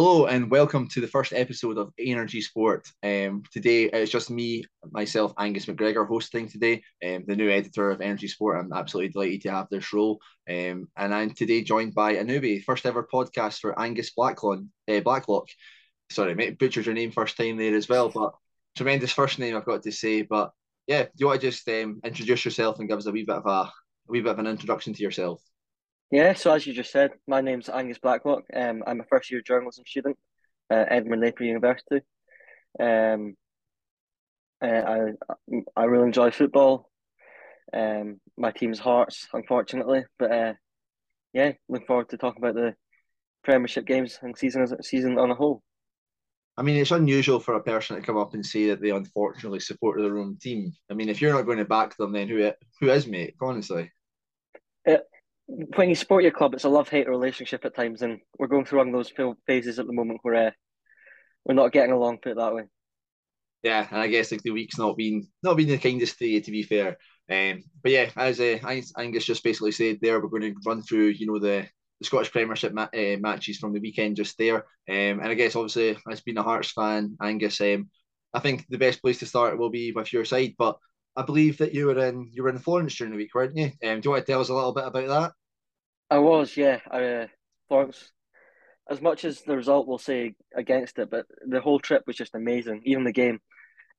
Hello and welcome to the first episode of Energy Sport. Um, today it's just me, myself, Angus McGregor, hosting today. Um, the new editor of Energy Sport. I'm absolutely delighted to have this role. Um, and I'm today joined by Anubi, first ever podcast for Angus Blacklock. Uh, Blacklock. Sorry, mate, butchered your name first time there as well, but tremendous first name I've got to say. But yeah, do you want to just um, introduce yourself and give us a wee bit of a, a wee bit of an introduction to yourself? Yeah, so as you just said, my name's Angus Blacklock. Um, I'm a first year journalism student at Edinburgh Napier University. Um, uh, I I really enjoy football. Um, my team's Hearts, unfortunately, but uh, yeah, look forward to talking about the Premiership games and season as season on a whole. I mean, it's unusual for a person to come up and say that they unfortunately support their own team. I mean, if you're not going to back them, then who who is, mate? Honestly. When you support your club, it's a love hate relationship at times, and we're going through one of those phases at the moment where uh, we're not getting along. Put it that way. Yeah, and I guess like the week's not been not been the kindest day to be fair. Um, but yeah, as uh, Angus just basically said there, we're going to run through you know the, the Scottish Premiership ma- uh, matches from the weekend just there. Um, and I guess obviously as being a Hearts fan, Angus, um, I think the best place to start will be with your side, but. I believe that you were in you were in Florence during the week, weren't you? Um, do you want to tell us a little bit about that? I was, yeah. I, uh, Florence, as much as the result will say against it, but the whole trip was just amazing. Even the game,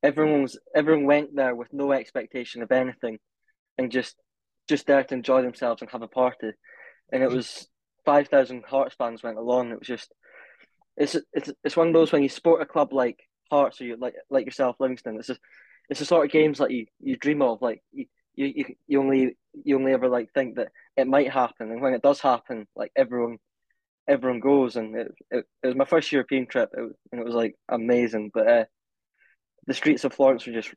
everyone was everyone went there with no expectation of anything, and just just there to enjoy themselves and have a party. And it was five thousand Hearts fans went along. It was just it's it's it's one of those when you support a club like Hearts or you like like yourself, Livingston. It's just it's the sort of games that you, you dream of. Like you, you you only you only ever like think that it might happen, and when it does happen, like everyone everyone goes, and it it, it was my first European trip, it, and it was like amazing. But uh, the streets of Florence were just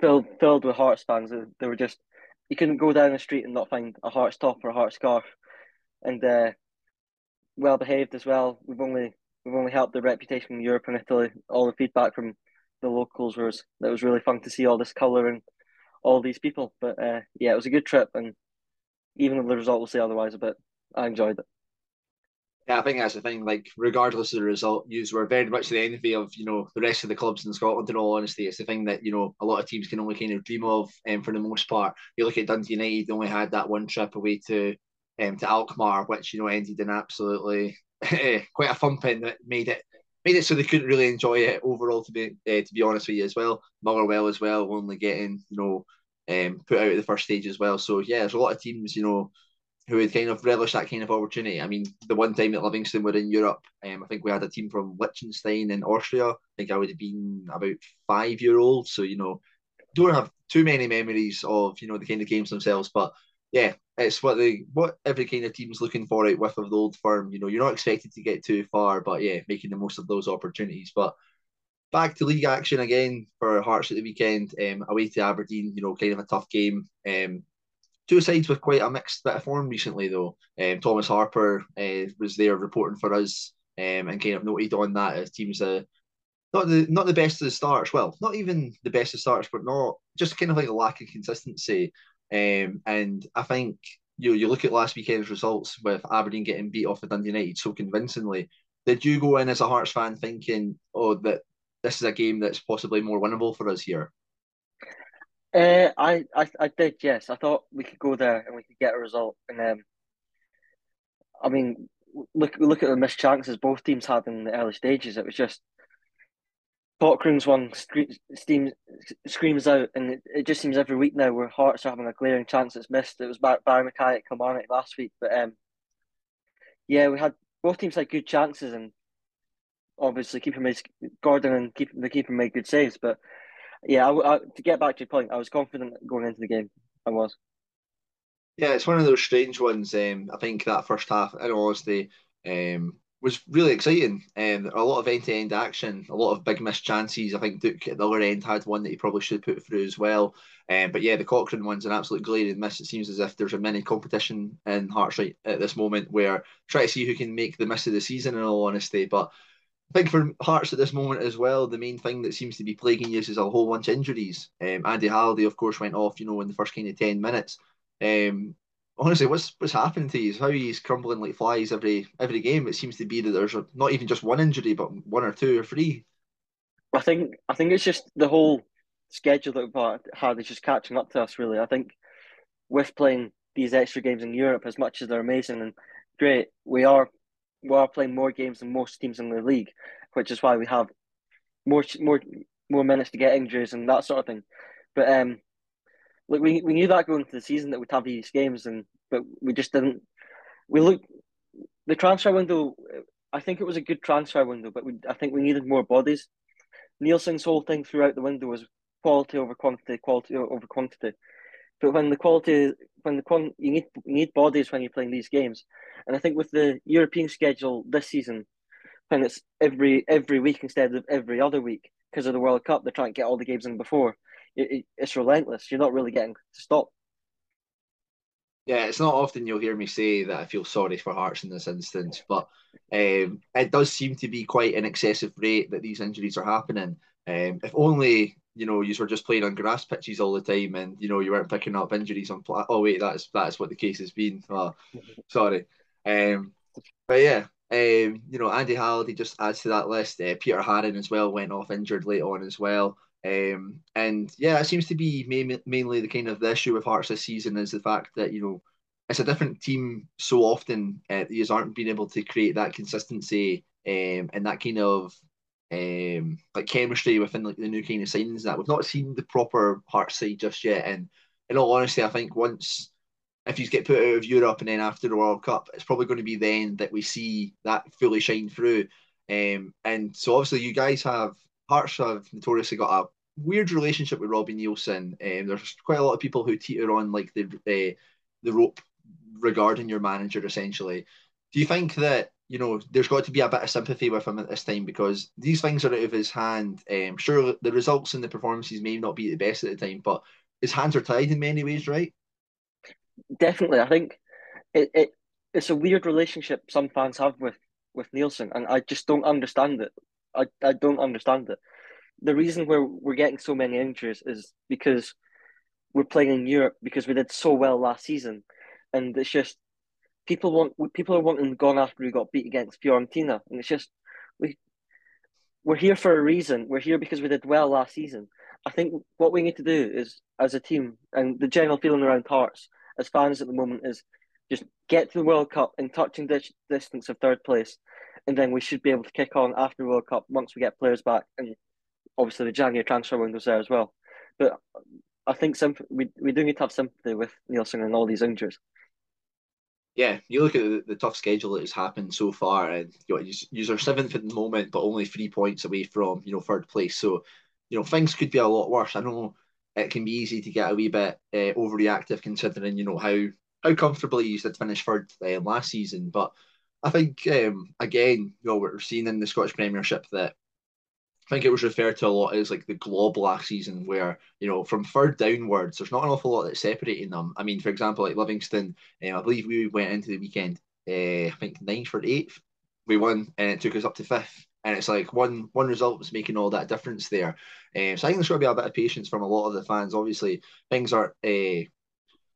filled filled with Hearts fans. They, were just you couldn't go down the street and not find a Hearts top or a Hearts scarf, and uh, well behaved as well. We've only we've only helped the reputation in Europe and Italy. All the feedback from the locals was that was really fun to see all this colour and all these people. But uh, yeah, it was a good trip, and even though the result will say otherwise, a bit, I enjoyed it. Yeah, I think that's the thing. Like, regardless of the result, you were very much the envy of you know the rest of the clubs in Scotland. In all honesty, it's the thing that you know a lot of teams can only kind of dream of. And um, for the most part, you look at Dundee United; they only had that one trip away to um, to Alkmaar, which you know ended in absolutely quite a thumping that made it made it so they couldn't really enjoy it overall. To be uh, to be honest with you as well, Motherwell as well, only getting you know um, put out at the first stage as well. So yeah, there's a lot of teams you know who would kind of relish that kind of opportunity. I mean, the one time that Livingston were in Europe, um, I think we had a team from Liechtenstein in Austria. I think I would have been about five year old. So you know, don't have too many memories of you know the kind of games themselves, but yeah, it's what the what every kind of team's looking for out with of the old firm. You know, you're not expected to get too far, but yeah, making the most of those opportunities. But back to league action again for Hearts at the weekend, um, away to Aberdeen. You know, kind of a tough game. Um, two sides with quite a mixed bit of form recently, though. Um, Thomas Harper uh, was there reporting for us, um, and kind of noted on that as teams uh, not the not the best of the starts. Well, not even the best of starts, but not just kind of like a lack of consistency. Um, and I think you you look at last weekend's results with Aberdeen getting beat off of Dundee United so convincingly. Did you go in as a Hearts fan thinking, oh, that this is a game that's possibly more winnable for us here? Uh, I, I I did, yes. I thought we could go there and we could get a result. And um, I mean, look look at the missed chances both teams had in the early stages. It was just Cochrane's one screams, screams out, and it, it, just seems every week now where Hearts are having a glaring chance it's missed. It was Barrie McKay at Kilmarnock last week, but um, yeah, we had both teams had good chances, and obviously keeper made Gordon and keep the keeper made good saves. But yeah, I, I, to get back to your point, I was confident going into the game. I was. Yeah, it's one of those strange ones. Um, I think that first half, in all honesty, um, was really exciting. um, a lot of end to end action, a lot of big missed chances. I think Duk at the other end had one that he probably should put through as well. Um, but yeah, the Cochrane one's an absolute glaring miss. It seems as if there's a mini competition in Hearts right at this moment where try to see who can make the miss of the season. In all honesty, but I think for Hearts at this moment as well, the main thing that seems to be plaguing you is a whole bunch of injuries. Um, Andy Halliday, of course, went off, you know, in the first kind of ten minutes. Um, honestly, what's what's happening to you? How he's crumbling like flies every every game. It seems to be that there's not even just one injury, but one or two or three. I think I think it's just the whole schedule that we've had is just catching up to us. Really, I think with playing these extra games in Europe, as much as they're amazing and great, we are we are playing more games than most teams in the league, which is why we have more more more minutes to get injuries and that sort of thing. But um, like we we knew that going into the season that we'd have these games, and but we just didn't. We looked the transfer window. I think it was a good transfer window, but we I think we needed more bodies. Neilson's whole thing throughout the window was quality over quantity, quality over quantity. But when the quality, when the quant, you need you need bodies when you're playing these games, and I think with the European schedule this season, when it's every every week instead of every other week because of the World Cup, they're trying to get all the games in before. It, it, it's relentless. You're not really getting to stop. Yeah, it's not often you'll hear me say that I feel sorry for Hearts in this instance, but um, it does seem to be quite an excessive rate that these injuries are happening. Um, if only you know you were just playing on grass pitches all the time, and you know you weren't picking up injuries on. Pla- oh wait, that's that's what the case has been. Oh, sorry. Um, but yeah, um, you know Andy Halliday just adds to that list. Uh, Peter Haring as well went off injured late on as well. Um, and yeah, it seems to be mainly the kind of the issue with Hearts this season is the fact that you know it's a different team so often. Uh, you aren't being able to create that consistency um, and that kind of um, like chemistry within like the new kind of signings that we've not seen the proper Hearts side just yet. And in all honesty, I think once if you get put out of Europe and then after the World Cup, it's probably going to be then that we see that fully shine through. Um, and so obviously you guys have Hearts have notoriously got a weird relationship with Robbie Neilson. Um, there's quite a lot of people who teeter on like the the, the rope regarding your manager essentially. Do you think that you know there's got to be a bit of sympathy with him at this time because these things are out of his hand? Um, sure, the results and the performances may not be the best at the time, but his hands are tied in many ways, right? Definitely, I think it, it it's a weird relationship some fans have with with Neilson, and I just don't understand it. I, I don't understand it. The reason we're we're getting so many injuries is because we're playing in Europe because we did so well last season, and it's just people want people are wanting gone after we got beat against Fiorentina, and it's just we we're here for a reason. We're here because we did well last season. I think what we need to do is, as a team, and the general feeling around Hearts as fans at the moment is just get to the World Cup in touching distance of third place, and then we should be able to kick on after the World Cup once we get players back, and obviously the January transfer window's there as well. But I think some we we do need to have sympathy with Neilson and all these injuries. Yeah, you look at the, the tough schedule that has happened so far, and you know, you are seventh at the moment, but only three points away from you know third place. So, you know, things could be a lot worse. I know it can be easy to get a wee bit uh, overreactive considering you know how how comfortably you did finish third uh, last season, but I think um, again, you know, we're seeing in the Scottish Premiership that think it was referred to a lot as like the glob last season, where you know from third downwards, there's not an awful lot that's separating them. I mean, for example, like Livingston, um, I believe we went into the weekend, uh, I think ninth or eighth, we won, and it took us up to fifth. And it's like one one result was making all that difference there. Um, so I think there's going to be a bit of patience from a lot of the fans. Obviously, things are uh,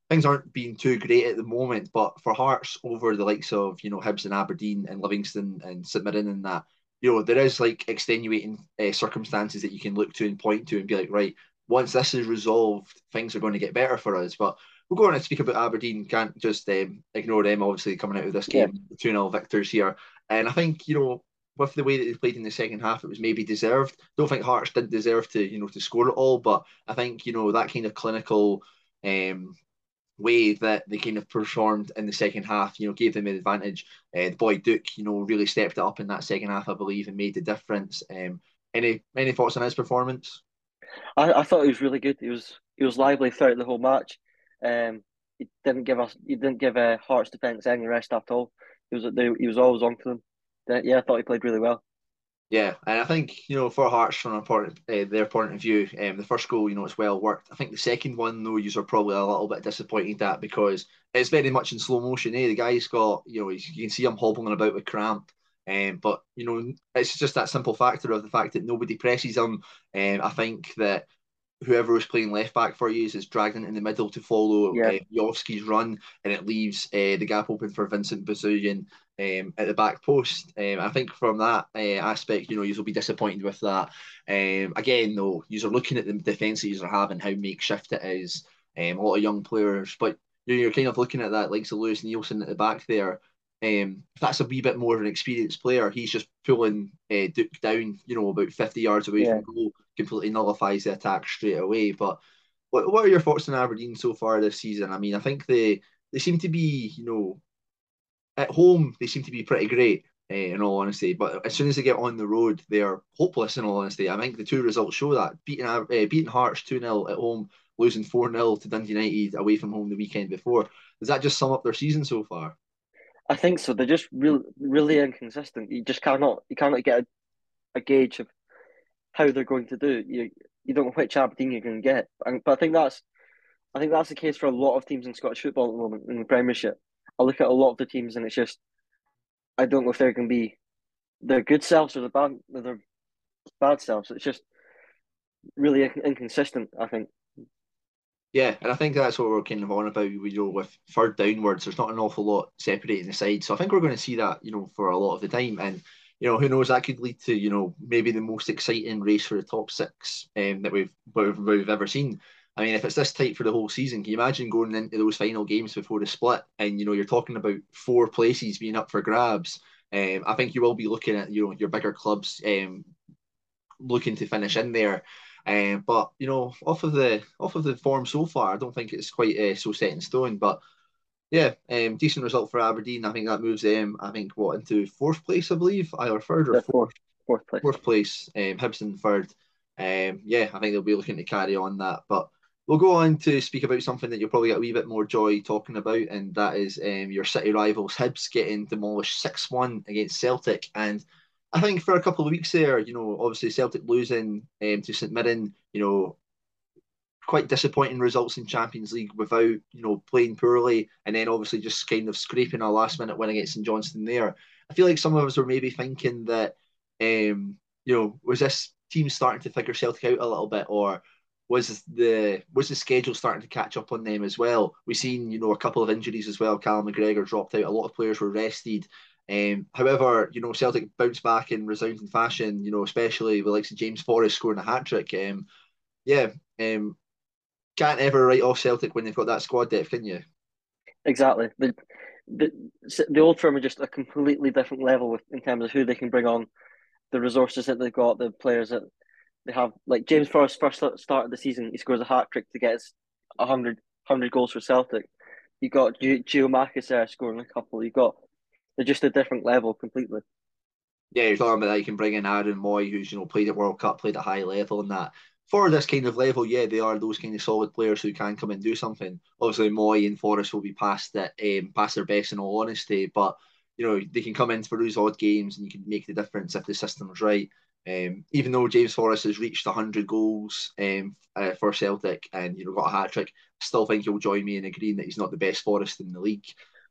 things aren't being too great at the moment, but for Hearts over the likes of you know Hibs and Aberdeen and Livingston and St Mirren and that, you know there is like extenuating uh, circumstances that you can look to and point to and be like, right, once this is resolved, things are going to get better for us. But we're going to speak about Aberdeen. Can't just um, ignore them. Obviously, coming out of this game, two yeah. 0 victors here, and I think you know with the way that they played in the second half, it was maybe deserved. Don't think Hearts didn't deserve to, you know, to score it all, but I think you know that kind of clinical um, way that they kind of performed in the second half, you know, gave them an advantage. Uh, the boy Duk, you know, really stepped up in that second half, I believe, and made the difference. Um, any any thoughts on his performance? I, I thought he was really good. He was he was lively throughout the whole match. Um, he didn't give us he didn't give a uh, Hearts defence any rest at all. He was he was always on to them. Yeah, I thought he played really well. Yeah, and I think you know for Hearts from a point, uh, their point of view, um, the first goal, you know, it's well worked. I think the second one though, you are probably a little bit disappointed at because it's very much in slow motion. Eh, the guy's got you know you can see him hobbling about with cramp, um, but you know it's just that simple factor of the fact that nobody presses him. Um, I think that whoever was playing left back for you is dragged into the middle to follow yeah. uh, run, and it leaves uh, the gap open for Vicente Besuijen um, at the back post. Um, I think from that uh, aspect, you know, you'll be disappointed with that. Um, again, though, you're looking at the defence that you're having, how makeshift it is. Um, a lot of young players, but you're you're kind of looking at that, like so Lewis Neilson at the back there. Um, if that's a wee bit more of an experienced player, he's just pulling uh, Duk down, you know, about 50 yards away yeah. from goal, completely nullifies the attack straight away. But what, what are your thoughts on Aberdeen so far this season? I mean, I think they they seem to be, you know, at home they seem to be pretty great. Uh, in all honesty, but as soon as they get on the road, they are hopeless. In all honesty, I think the two results show that beating uh, beating Hearts two 0 at home, losing four 0 to Dundee United away from home the weekend before. Does that just sum up their season so far? I think so. They're just really, really inconsistent. You just cannot, you cannot get a, a gauge of how they're going to do. You, you don't know which Aberdeen you're going to get. And, but I think that's, I think that's the case for a lot of teams in Scottish football at the moment in the Premiership. I look at a lot of the teams and it's just, I don't know if they're going to be their good selves or the bad, their bad selves. It's just really inconsistent. I think. Yeah, and I think that's what we're kind of on about. You know, with third downwards, there's not an awful lot separating the sides. So I think we're going to see that, you know, for a lot of the time. And you know, who knows? That could lead to you know maybe the most exciting race for the top six um, that we've we've, we've ever seen. I mean, if it's this tight for the whole season, can you imagine going into those final games before the split and you know you're talking about four places being up for grabs? Um, I think you will be looking at you know your bigger clubs um, looking to finish in there. Um, but you know, off of the off of the form so far, I don't think it's quite uh, so set in stone. But yeah, um, decent result for Aberdeen. I think that moves them. I think what into fourth place, I believe, either third or fourth. Fourth place. Fourth place. Um, Hibson third. Um, yeah, I think they'll be looking to carry on that. But we'll go on to speak about something that you'll probably get a wee bit more joy talking about, and that is um, your city rivals Hibs getting demolished six one against Celtic and I think for a couple of weeks there, you know, obviously Celtic losing um, to St Mirren, you know, quite disappointing results in Champions League without, you know, playing poorly, and then obviously just kind of scraping a last minute win against St Johnstone there. I feel like some of us were maybe thinking that, um, you know, was this team starting to figure Celtic out a little bit, or was the was the schedule starting to catch up on them as well? We've seen, you know, a couple of injuries as well. Callum McGregor dropped out. A lot of players were rested. Um, however, you know, Celtic bounced back in resounding fashion, you know, especially with likes of James Forrest scoring a hat trick. Um, yeah, um, can't ever write off Celtic when they've got that squad depth, can you? Exactly. The, the, the old firm are just a completely different level with, in terms of who they can bring on, the resources that they've got, the players that they have. Like James Forrest, first start of the season, he scores a hat trick to get his 100, 100 goals for Celtic. You got Giakoumakis there scoring a couple. You got they're just a different level completely. Yeah, you're talking about that you can bring in Aaron Mooy, who's you know played at World Cup, played at high level, and that for this kind of level, yeah, they are those kind of solid players who can come and do something. Obviously, Moy and Forrest will be past that, um, past their best in all honesty, but you know they can come in for those odd games and you can make the difference if the system's right. Um, even though James Forrest has reached 100 goals um, uh, for Celtic and you know got a hat trick, still think he'll join me in agreeing that he's not the best Forrest in the league.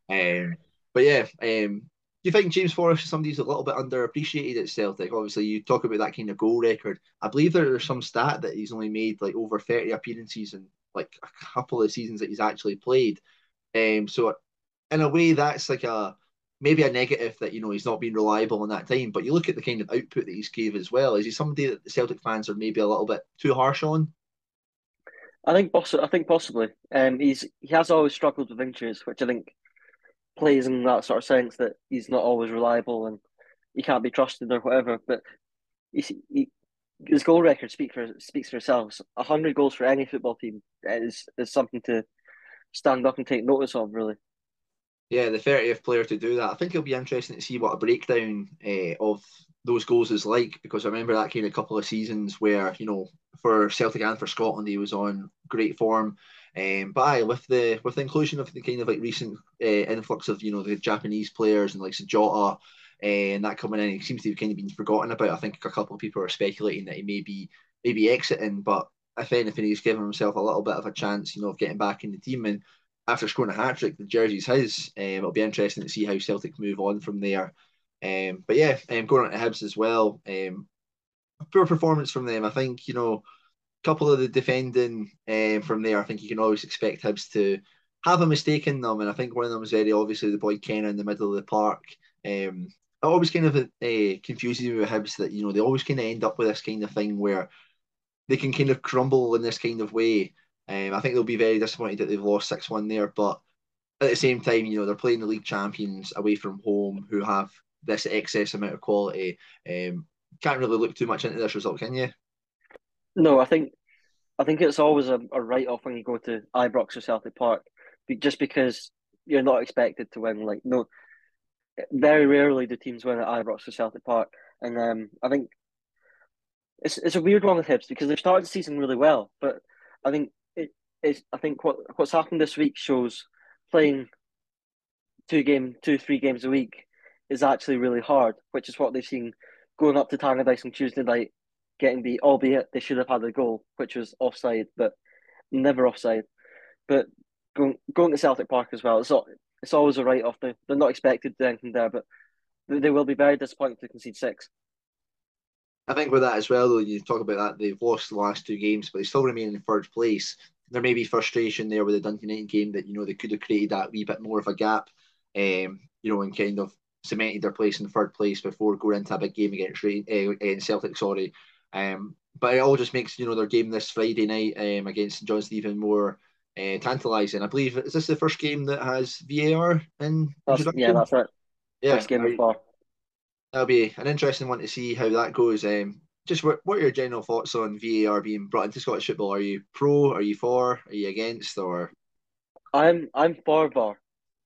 Um, but yeah, um, do you think James Forrest is somebody who's a little bit underappreciated at Celtic? Obviously, you talk about that kind of goal record. I believe there's some stat that he's only made like over 30 appearances in like a couple of seasons that he's actually played. Um, so in a way, that's like a maybe a negative that you know he's not been reliable in that time. But you look at the kind of output that he's gave as well. Is he somebody that the Celtic fans are maybe a little bit too harsh on? I think possibly. I think possibly. Um, he's he has always struggled with injuries, which I think plays in that sort of sense that he's not always reliable and he can't be trusted or whatever. But he, he, his goal record speak for speaks for itself. hundred goals for any football team is is something to stand up and take notice of, really. Yeah, the 30th player to do that. I think it'll be interesting to see what a breakdown uh, of those goals is like because I remember that kind of couple of seasons where you know for Celtic and for Scotland he was on great form um, but aye, with the with the inclusion of the kind of like recent uh, influx of you know the Japanese players and like Sajota uh, and that coming in, he seems to have kind of been forgotten about. I think a couple of people are speculating that he may be maybe exiting, but if anything, he's given himself a little bit of a chance, you know, of getting back in the team. And after scoring a hat trick, the jersey's his. Um, it'll be interesting to see how Celtic move on from there. Um, but yeah, um, going on to Hibs as well. Um, poor performance from them. I think you know couple of the defending um, from there, I think you can always expect Hibs to have a mistake in them, and I think one of them is very obviously the boy Kenneh in the middle of the park. Um, it always kind of uh, confuses me with Hibs that you know they always kind of end up with this kind of thing where they can kind of crumble in this kind of way. Um, I think they'll be very disappointed that they've lost six one there, but at the same time, you know they're playing the league champions away from home, who have this excess amount of quality. Um, can't really look too much into this result, can you? No, I think I think it's always a, a write off when you go to Ibrox or Celtic Park, just because you're not expected to win. Like no, very rarely do teams win at Ibrox or Celtic Park, and um, I think it's it's a weird one with Hibs because they've started the season really well, but I think it is. I think what what's happened this week shows playing two game, two three games a week is actually really hard, which is what they've seen going up to Tannadice on Tuesday night, getting beat, albeit they should have had a goal, which was offside, but never offside. But going going to Celtic Park as well, it's all, it's always a write off. They they're not expected to do anything there, but they will be very disappointed to concede six. I think with that as well, though, you talk about that they've lost the last two games, but they still remain in third place. There may be frustration there with the Dundee United game that you know they could have created that wee bit more of a gap, um, you know, and kind of cemented their place in third place before going into a big game against uh, against Celtic. Sorry, um, but it all just makes you know their game this Friday night um, against John Stephen more uh, tantalising. I believe is this the first game that has VAR in? That's, yeah, that's right. Yeah, first game before. That'll be an interesting one to see how that goes. Um, just what, what are your general thoughts on VAR being brought into Scottish football? Are you pro? Are you for? Are you against? Or I'm I'm for VAR,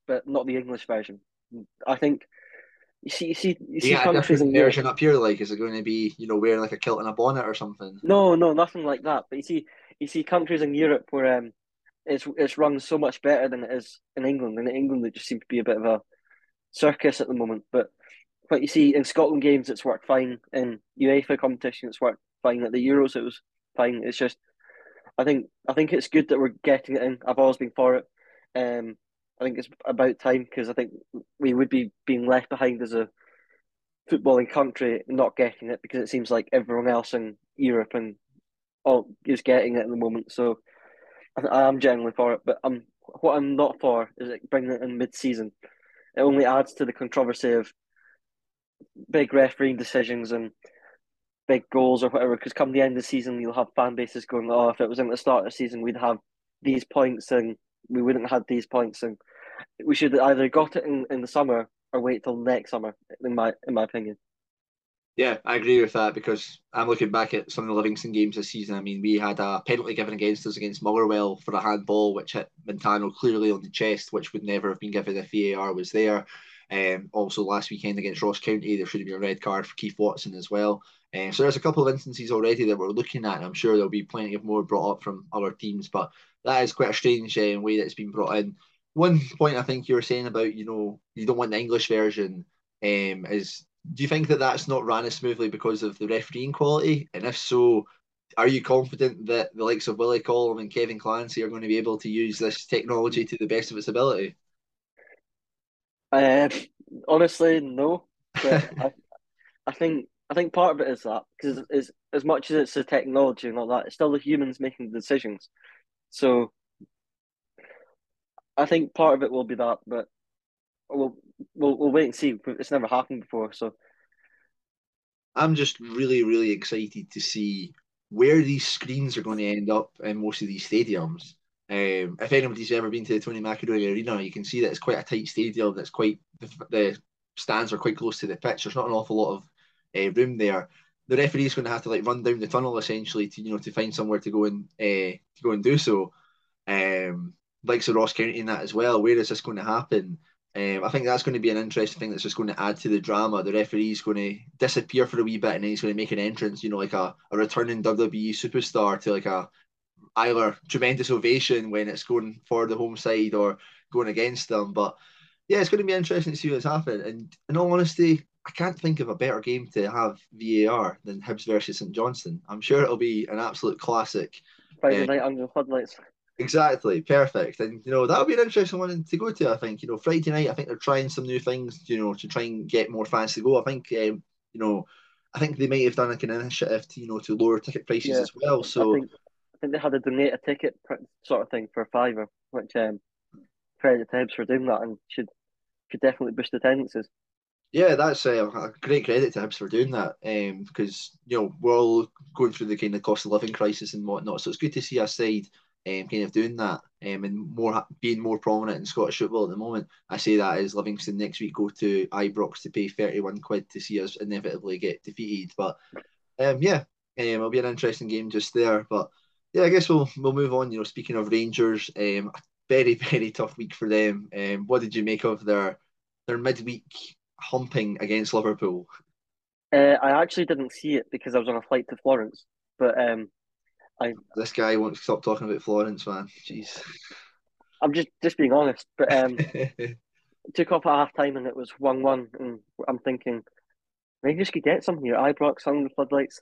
but not the English version. I think you see, you see, you see yeah, countries in version up here. Like, is it going to be you know wearing like a kilt and a bonnet or something? No, no, nothing like that. But you see, you see countries in Europe where um, it's it's run so much better than it is in England. And in England, it just seems to be a bit of a circus at the moment. But but you see, in Scotland games, it's worked fine. In UEFA competition, it's worked fine. At the Euros, it was fine. It's just, I think I think it's good that we're getting it in. I've always been for it. Um, I think it's about time because I think we would be being left behind as a footballing country not getting it because it seems like everyone else in Europe and all is getting it at the moment. So I, am generally for it, but I'm what I'm not for is bringing it in mid-season. It only adds to the controversy of big refereeing decisions and big goals or whatever. Because come the end of the season, you'll have fan bases going, "Oh, if it was in the start of the season, we'd have these points and we wouldn't have had these points." And we should either got it in, in the summer or wait till next summer. In my in my opinion. Yeah, I agree with that because I'm looking back at some of the Livingston games this season. I mean, we had a penalty given against us against Motherwell for a handball, which hit Montano clearly on the chest, which would never have been given if VAR was there. Um, also, last weekend against Ross County, there should have been a red card for Keith Watson as well. Um, so there's a couple of instances already that we're looking at, and I'm sure there'll be plenty of more brought up from other teams. But that is quite a strange um, way that it's been brought in one point I think you were saying about you know you don't want the English version um, is do you think that that's not ran as smoothly because of the refereeing quality? And if so, are you confident that the likes of Willie Collum and Kevin Clancy are going to be able to use this technology to the best of its ability? Uh, honestly, no. I, I think I think part of it is that because as as much as it's the technology and all that, it's still the humans making the decisions. So I think part of it will be that, but we'll we'll, we'll wait and see. It's never happened before, so. I'm just really, really excited to see where these screens are going to end up in most of these stadiums. Um, if anybody's ever been to the Tony Macaroni Arena, you can see that it's quite a tight stadium. That's quite the, the stands are quite close to the pitch. There's not an awful lot of uh, room there. The referee's going to have to like run down the tunnel essentially to you know to find somewhere to go and uh, to go and do so. Um, likes of Ross County in that as well. Where is this going to happen? Um, I think that's going to be an interesting thing that's just going to add to the drama. The referee's going to disappear for a wee bit and then he's going to make an entrance, you know, like a, a returning WWE superstar to like a either tremendous ovation when it's going for the home side or going against them. But yeah, it's going to be interesting to see what's happening. And in all honesty, I can't think of a better game to have VAR than Hibs versus St Johnstone. I'm sure it'll be an absolute classic. Friday uh, night under floodlights. Exactly, perfect. And you know, that'll be an interesting one to go to, I think. You know, Friday night, I think they're trying some new things, you know, to try and get more fans to go. I think um, you know, I think they might have done like an initiative to, you know, to lower ticket prices yeah, as well. So I think they had a donate a ticket sort of thing for a fiver, which um, credit to Hibs for doing that and should could definitely boost attendances. Yeah, that's uh, a great credit to Hibs for doing that um, because you know we're all going through the kind of cost of living crisis and whatnot. So it's good to see a side um, kind of doing that um, and more being more prominent in Scottish football at the moment. I say that as Livingston next week go to Ibrox to pay 31 quid to see us inevitably get defeated. But um, yeah, um, it'll be an interesting game just there. But yeah, I guess we'll we'll move on. You know, speaking of Rangers, um, very very tough week for them. Um, what did you make of their their midweek humping against Liverpool? Uh, I actually didn't see it because I was on a flight to Florence, but um, I this guy won't stop talking about Florence, man. Jeez. I'm just just being honest, but um, took off at half time and it was one one, and I'm thinking Rangers could get something here. Ibrox on the floodlights,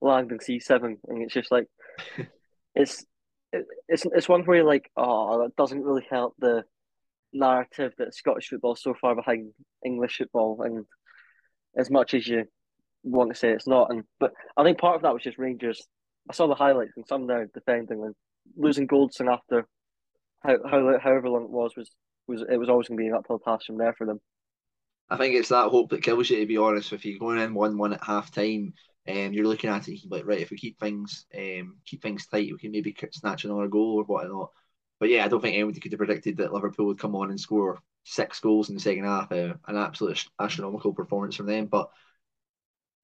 Langdon C seven, and it's just like it's it, it's it's one where you're like, oh, that doesn't really help the narrative that Scottish football is so far behind English football, and as much as you want to say it's not, and but I think part of that was just Rangers I saw the highlights and some there defending and losing Goldson after how, how however long it was was was it was always going to be an uphill task from there for them. I think it's that hope that kills you. To be honest, if you're going in one one at half time, um, you're looking at it, like, right, if we keep things um keep things tight, we can maybe snatch another goal or whatnot. But yeah, I don't think anybody could have predicted that Liverpool would come on and score six goals in the second half. Uh, an absolute astronomical performance from them. But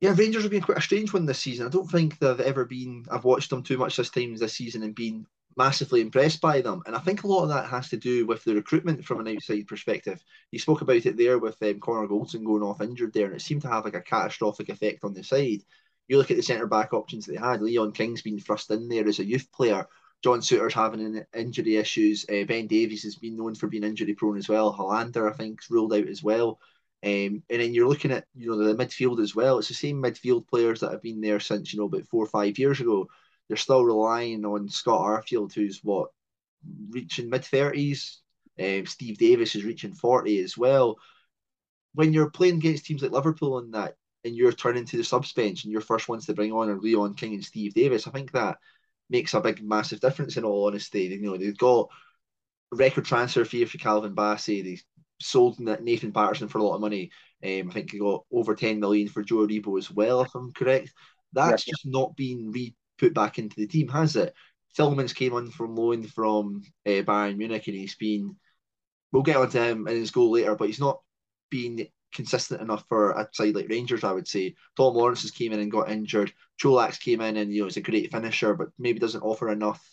yeah, Rangers have been quite a strange one this season. I don't think they've ever been. I've watched them too much this time this season and been massively impressed by them. And I think a lot of that has to do with the recruitment from an outside perspective. You spoke about it there with um, Connor Goldson going off injured there, and it seemed to have like a catastrophic effect on the side. You look at the centre back options that they had. Leon King's been thrust in there as a youth player. John Souttar's having injury issues. Uh, ben Davies has been known for being injury prone as well. Helander, I think, ruled out as well. Um, and then you're looking at you know the midfield as well. It's the same midfield players that have been there since you know about four or five years ago. They're still relying on Scott Arfield, who's what reaching mid thirties. Um, Steve Davis is reaching forty as well. When you're playing against teams like Liverpool and that, and you're turning to the subs bench and your first ones to bring on are Leon King and Steve Davis, I think that makes a big massive difference. In all honesty, you know they've got record transfer fee for Calvin Bassey. They sold Nathan Patterson for a lot of money. Um, I think he got over 10 million for Joe Aribo as well, if I'm correct. That's yeah. just not been re put back into the team, has it? Tillman came on from loan from uh, Bayern Munich and he's been, we'll get onto him and his goal later, but he's not been consistent enough for a side like Rangers, I would say. Tom Lawrence has came in and got injured. Čolak's came in and, you know, he's a great finisher, but maybe doesn't offer enough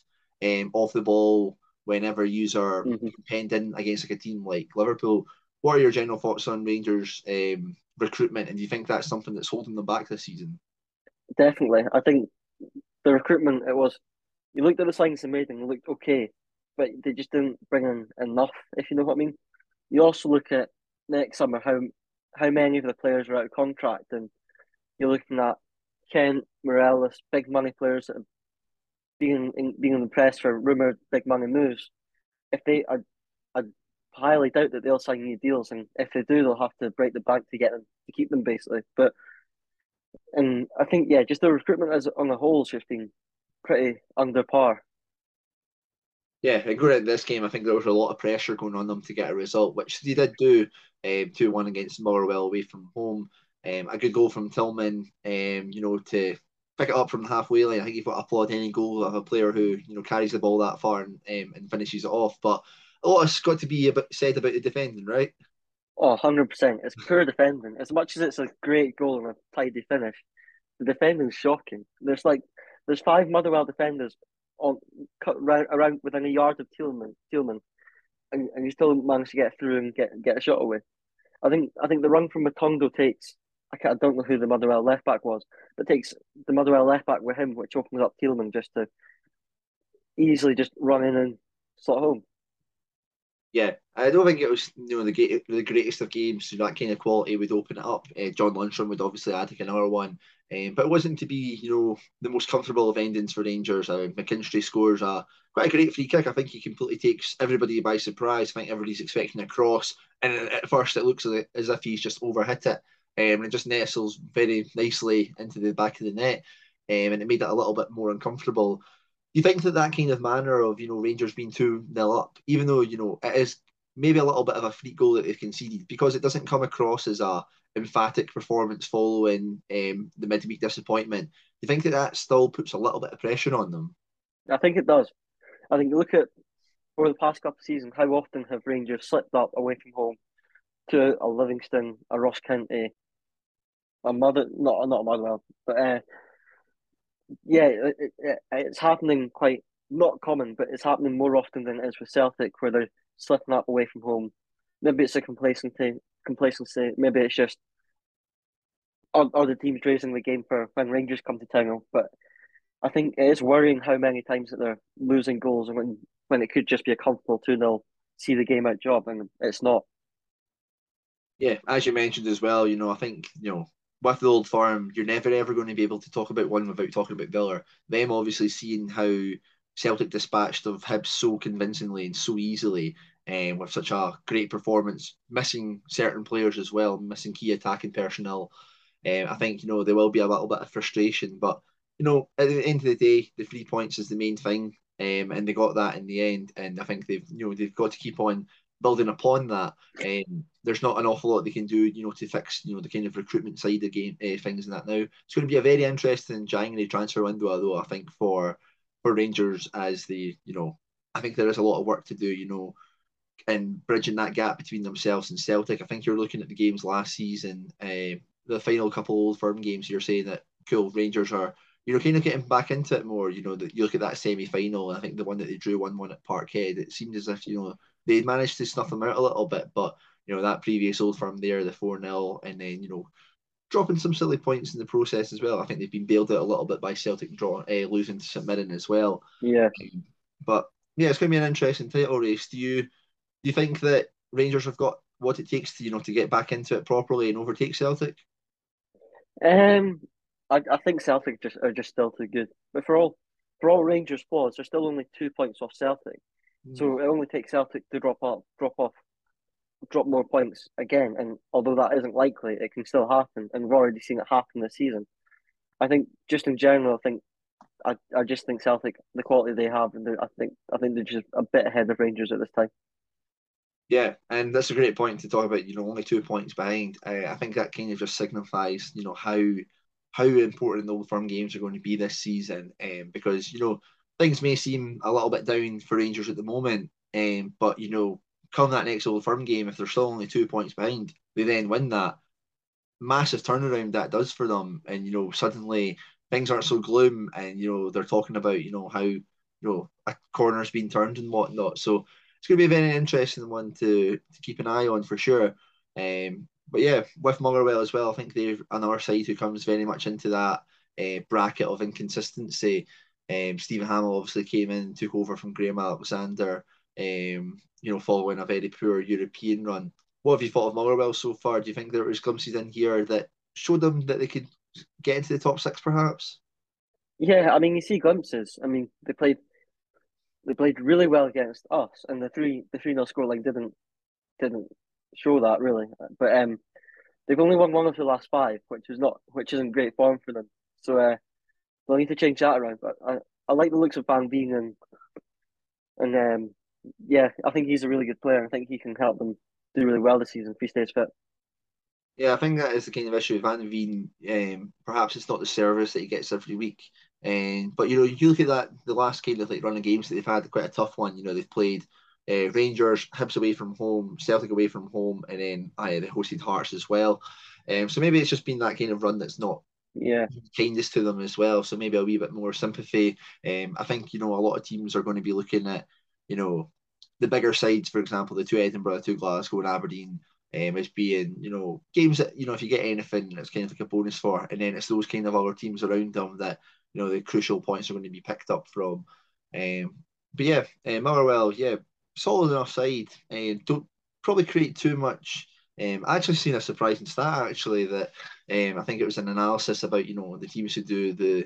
um, off the ball whenever you are mm-hmm. contending against like a team like Liverpool. What are your general thoughts on Rangers um, recruitment, and do you think that's something that's holding them back this season? Definitely, I think the recruitment it was. You looked at the signings they made and looked okay, but they just didn't bring in enough. If you know what I mean. You also look at next summer how how many of the players are out of contract, and you're looking at Kent, Morelos, big money players that have being in, being in the press for rumored big money moves, if they are, I highly doubt that they'll sign new deals, and if they do, they'll have to break the bank to get them to keep them basically. But and I think yeah, just the recruitment as on the whole has just been pretty under par. Yeah, I agree. At this game, I think there was a lot of pressure going on them to get a result, which they did do. Um, two one against Motherwell away from home. Um, a good goal from Tillman. Um, you know to pick it up from the halfway line. I think you've got to applaud any goal of a player who you know carries the ball that far and um, and finishes it off. But a lot has got to be a bit said about the defending, right? Oh, 100%. It's poor defending. As much as it's a great goal and a tidy finish, the defending is shocking. There's like there's five Motherwell defenders on cut around, around within a yard of Tillman, Tillman, and, and you still manage to get through and get get a shot away. I think I think the run from Matondo takes I, I don't know who the Motherwell left back was, but takes the Motherwell left back with him, which opens up Tillman just to easily just run in and slot home. Yeah, I don't think it was you know the the greatest of games. So that kind of quality would open it up. Uh, John Lundstram would obviously add like another one, um, but it wasn't to be you know the most comfortable of endings for Rangers. Uh, McKinstry scores a quite a great free kick. I think he completely takes everybody by surprise. I think everybody's expecting a cross, and at first it looks as if he's just overhit it and it just nestles very nicely into the back of the net, um, and it made it a little bit more uncomfortable. Do you think that that kind of manner of you know Rangers being two nil up, even though you know it is maybe a little bit of a free goal that they've conceded because it doesn't come across as a emphatic performance following um, the midweek disappointment. Do you think that that still puts a little bit of pressure on them? I think it does. I think you look at over the past couple of seasons, how often have Rangers slipped up away from home to a Livingston, a Ross County, a mother, not not a Motherwell, but uh, yeah, it, it, it's happening quite not common, but it's happening more often than it is with Celtic, where they're slipping up away from home. Maybe it's a complacency, complacency. Maybe it's just other teams raising the game for when Rangers come to town. But I think it is worrying how many times that they're losing goals when when it could just be a comfortable two 0 see the game out job, and it's not. Yeah, as you mentioned as well, you know, I think you know with the old firm, you're never ever going to be able to talk about one without talking about Villa. Them obviously seeing how Celtic dispatched of Hibs so convincingly and so easily, um, with such a great performance, missing certain players as well, missing key attacking personnel. Um, I think you know there will be a little bit of frustration, but you know at the end of the day, the three points is the main thing, um, and they got that in the end. And I think they've you know they've got to keep on building upon that. Um, there's not an awful lot they can do, you know, to fix, you know, the kind of recruitment side of game uh, things and that. Now it's going to be a very interesting January transfer window, though I think for for Rangers as the, you know, I think there is a lot of work to do, you know, in bridging that gap between themselves and Celtic. I think you're looking at the games last season, uh, the final couple old firm games. You're saying that cool Rangers are you know, kind of getting back into it more. You know, that you look at that semi final, I think the one that they drew one one at Parkhead, it seemed as if you know they managed to snuff them out a little bit, but you know that previous old firm there, the four 0 and then you know dropping some silly points in the process as well. I think they've been bailed out a little bit by Celtic draw uh, losing to St Mirren as well. Yeah, um, but yeah, it's going to be an interesting title race. Do you do you think that Rangers have got what it takes to you know to get back into it properly and overtake Celtic? Um, I, I think Celtic just are just still too good. But for all for all Rangers' flaws, they're still only two points off Celtic. So it only takes Celtic to drop off, drop off, drop more points again. And although that isn't likely, it can still happen. And we've already seen it happen this season. I think just in general, I think I, I just think Celtic, the quality they have, and I think I think they're just a bit ahead of Rangers at this time. Yeah, and that's a great point to talk about. You know, only two points behind. Uh, I think that kind of just signifies, you know, how how important the old firm games are going to be this season. Um, because you know things may seem a little bit down for Rangers at the moment, um, but you know, come that next Old Firm game, if they're still only two points behind, they then win that. Massive turnaround that does for them, and you know, suddenly things aren't so gloom, and you know, they're talking about you know how you know a corner's been turned and whatnot. So it's going to be a very interesting one to to keep an eye on for sure. Um, but yeah, with Motherwell as well, I think they're another side who comes very much into that uh, bracket of inconsistency. Um, Steven Hammell obviously came in and took over from Graham Alexander, um, you know, following a very poor European run. What have you thought of Motherwell so far? Do you think there was glimpses in here that showed them that they could get into the top six, perhaps? Yeah, I mean, you see glimpses. I mean, they played they played really well against us, and the three the three 0 scoreline didn't didn't show that really. But um, they've only won one of the last five, which is not which isn't great form for them. So uh, They'll need to change that around. But I, I like the looks of Van Veen and and um, yeah, I think he's a really good player. I think he can help them do really well this season if he stays fit. Yeah, I think that is the kind of issue with Van Veen. Um, perhaps it's not the service that he gets every week. Um, but you know, you look at that the last kind of like running games that they've had, quite a tough one. You know, they've played uh, Rangers, Hibs away from home, Celtic away from home, and then uh, they hosted Hearts as well. Um, so maybe it's just been that kind of run that's not yeah kindness to them as well. So maybe a wee bit more sympathy. Um, I think you know a lot of teams are going to be looking at you know the bigger sides, for example, the two Edinburgh, the two Glasgow, and Aberdeen. Um, as being, you know, games that, you know, if you get anything, it's kind of like a bonus for. And then it's those kind of other teams around them that, you know, the crucial points are going to be picked up from. Um, but yeah, uh, Motherwell, yeah, solid enough side. And uh, don't probably create too much um, I actually seen a surprising stat actually that um, I think it was an analysis about you know the teams who do the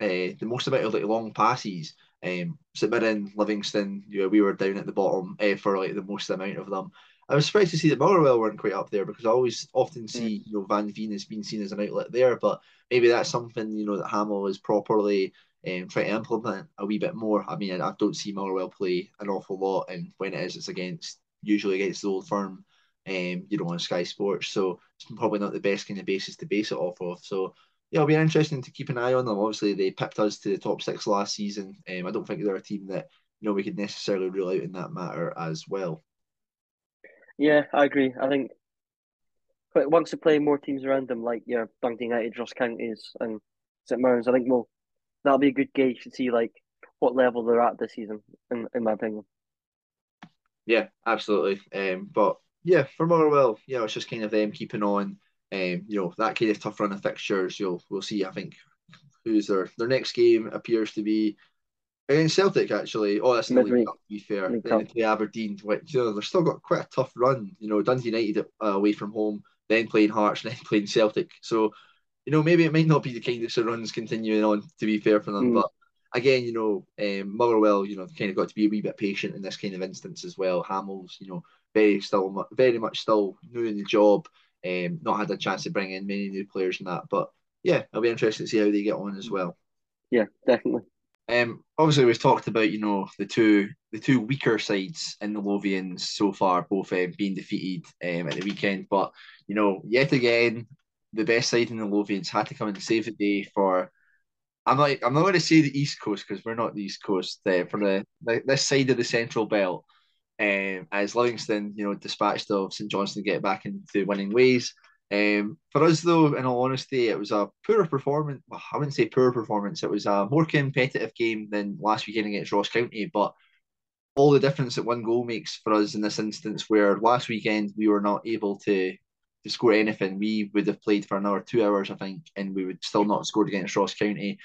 uh, the most amount of like long passes. Um, St Mirren, Livingston, you know, we were down at the bottom uh, for like the most amount of them. I was surprised to see that Motherwell weren't quite up there because I always often see mm. you know Van Veen as being seen as an outlet there, but maybe that's something you know that Hammell is properly um, trying to implement a wee bit more. I mean, I don't see Motherwell play an awful lot, and when it is, it's against usually against the old firm, um, you know, on Sky Sports. So it's probably not the best kind of basis to base it off of. So yeah, it'll be interesting to keep an eye on them. Obviously, they pipped us to the top six last season. Um, I don't think they're a team that you know we could necessarily rule out in that matter as well. Yeah, I agree. I think but once they play more teams around them, like your Dundee United, Ross Counties, and St Mirren's, I think we'll that'll be a good gauge to see like what level they're at this season. In in my opinion. Yeah, absolutely. Um, but yeah, for Motherwell, you know, it's just kind of them keeping on. Um, you know, that kind of tough run of fixtures. You'll we'll see. I think who's their their next game appears to be against Celtic actually. Oh, that's not to be fair. Then play Aberdeen, which you know they've still got quite a tough run. You know, Dundee United uh, away from home, then playing Hearts, then playing Celtic. So, you know, maybe it might not be the kind of runs continuing on. To be fair for them, mm. but again, you know, um, Motherwell, you know, kind of got to be a wee bit patient in this kind of instance as well. Hammell's, you know, very still, very much still new in the job. Um, not had a chance to bring in many new players in that, but yeah, it'll be interesting to see how they get on as well. Yeah, definitely. Um, obviously, we've talked about you know the two the two weaker sides in the Lothians so far, both um, being defeated um, at the weekend. But you know, yet again, the best side in the Lothians had to come and save the day for. I'm like I'm not going to say the East Coast because we're not the East Coast. Uh, for the, the this side of the Central Belt, um, as Livingston, you know, dispatched of St Johnstone to get back into winning ways. Um, for us, though, in all honesty, it was a poorer performance. Well, I wouldn't say poor performance. It was a more competitive game than last weekend against Ross County. But all the difference that one goal makes for us in this instance, where last weekend we were not able to to score anything, we would have played for another two hours, I think, and we would still not have scored against Ross County.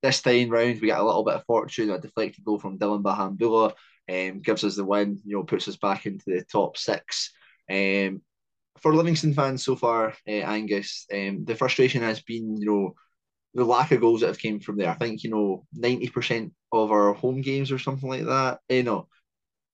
This time round, we got a little bit of fortune. A deflected goal from Dylan Bahamboula um, gives us the win. You know, puts us back into the top six. Um, for Livingston fans so far, uh, Angus, um, the frustration has been, you know, the lack of goals that have came from there. I think, you know, 90% of our home games or something like that. You eh, know,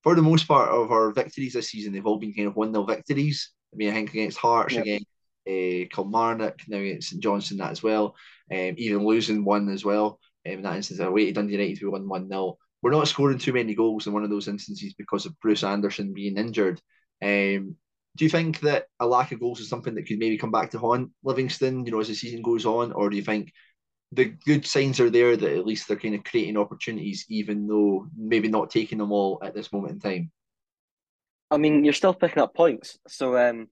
for the most part of our victories this season, they've all been kind of 1 0 victories. I mean, I think against Hearts, yep. against uh, Kilmarnock, now against St Johnstone, that as well. Um, even losing one as well. Um, in that instance, away to Dundee United, we won 1 0. We're not scoring too many goals in one of those instances because of Bruce Anderson being injured. Um, do you think that a lack of goals is something that could maybe come back to haunt Livingston, you know, as the season goes on, or do you think the good signs are there that at least they're kind of creating opportunities, even though maybe not taking them all at this moment in time? I mean, you're still picking up points, so um,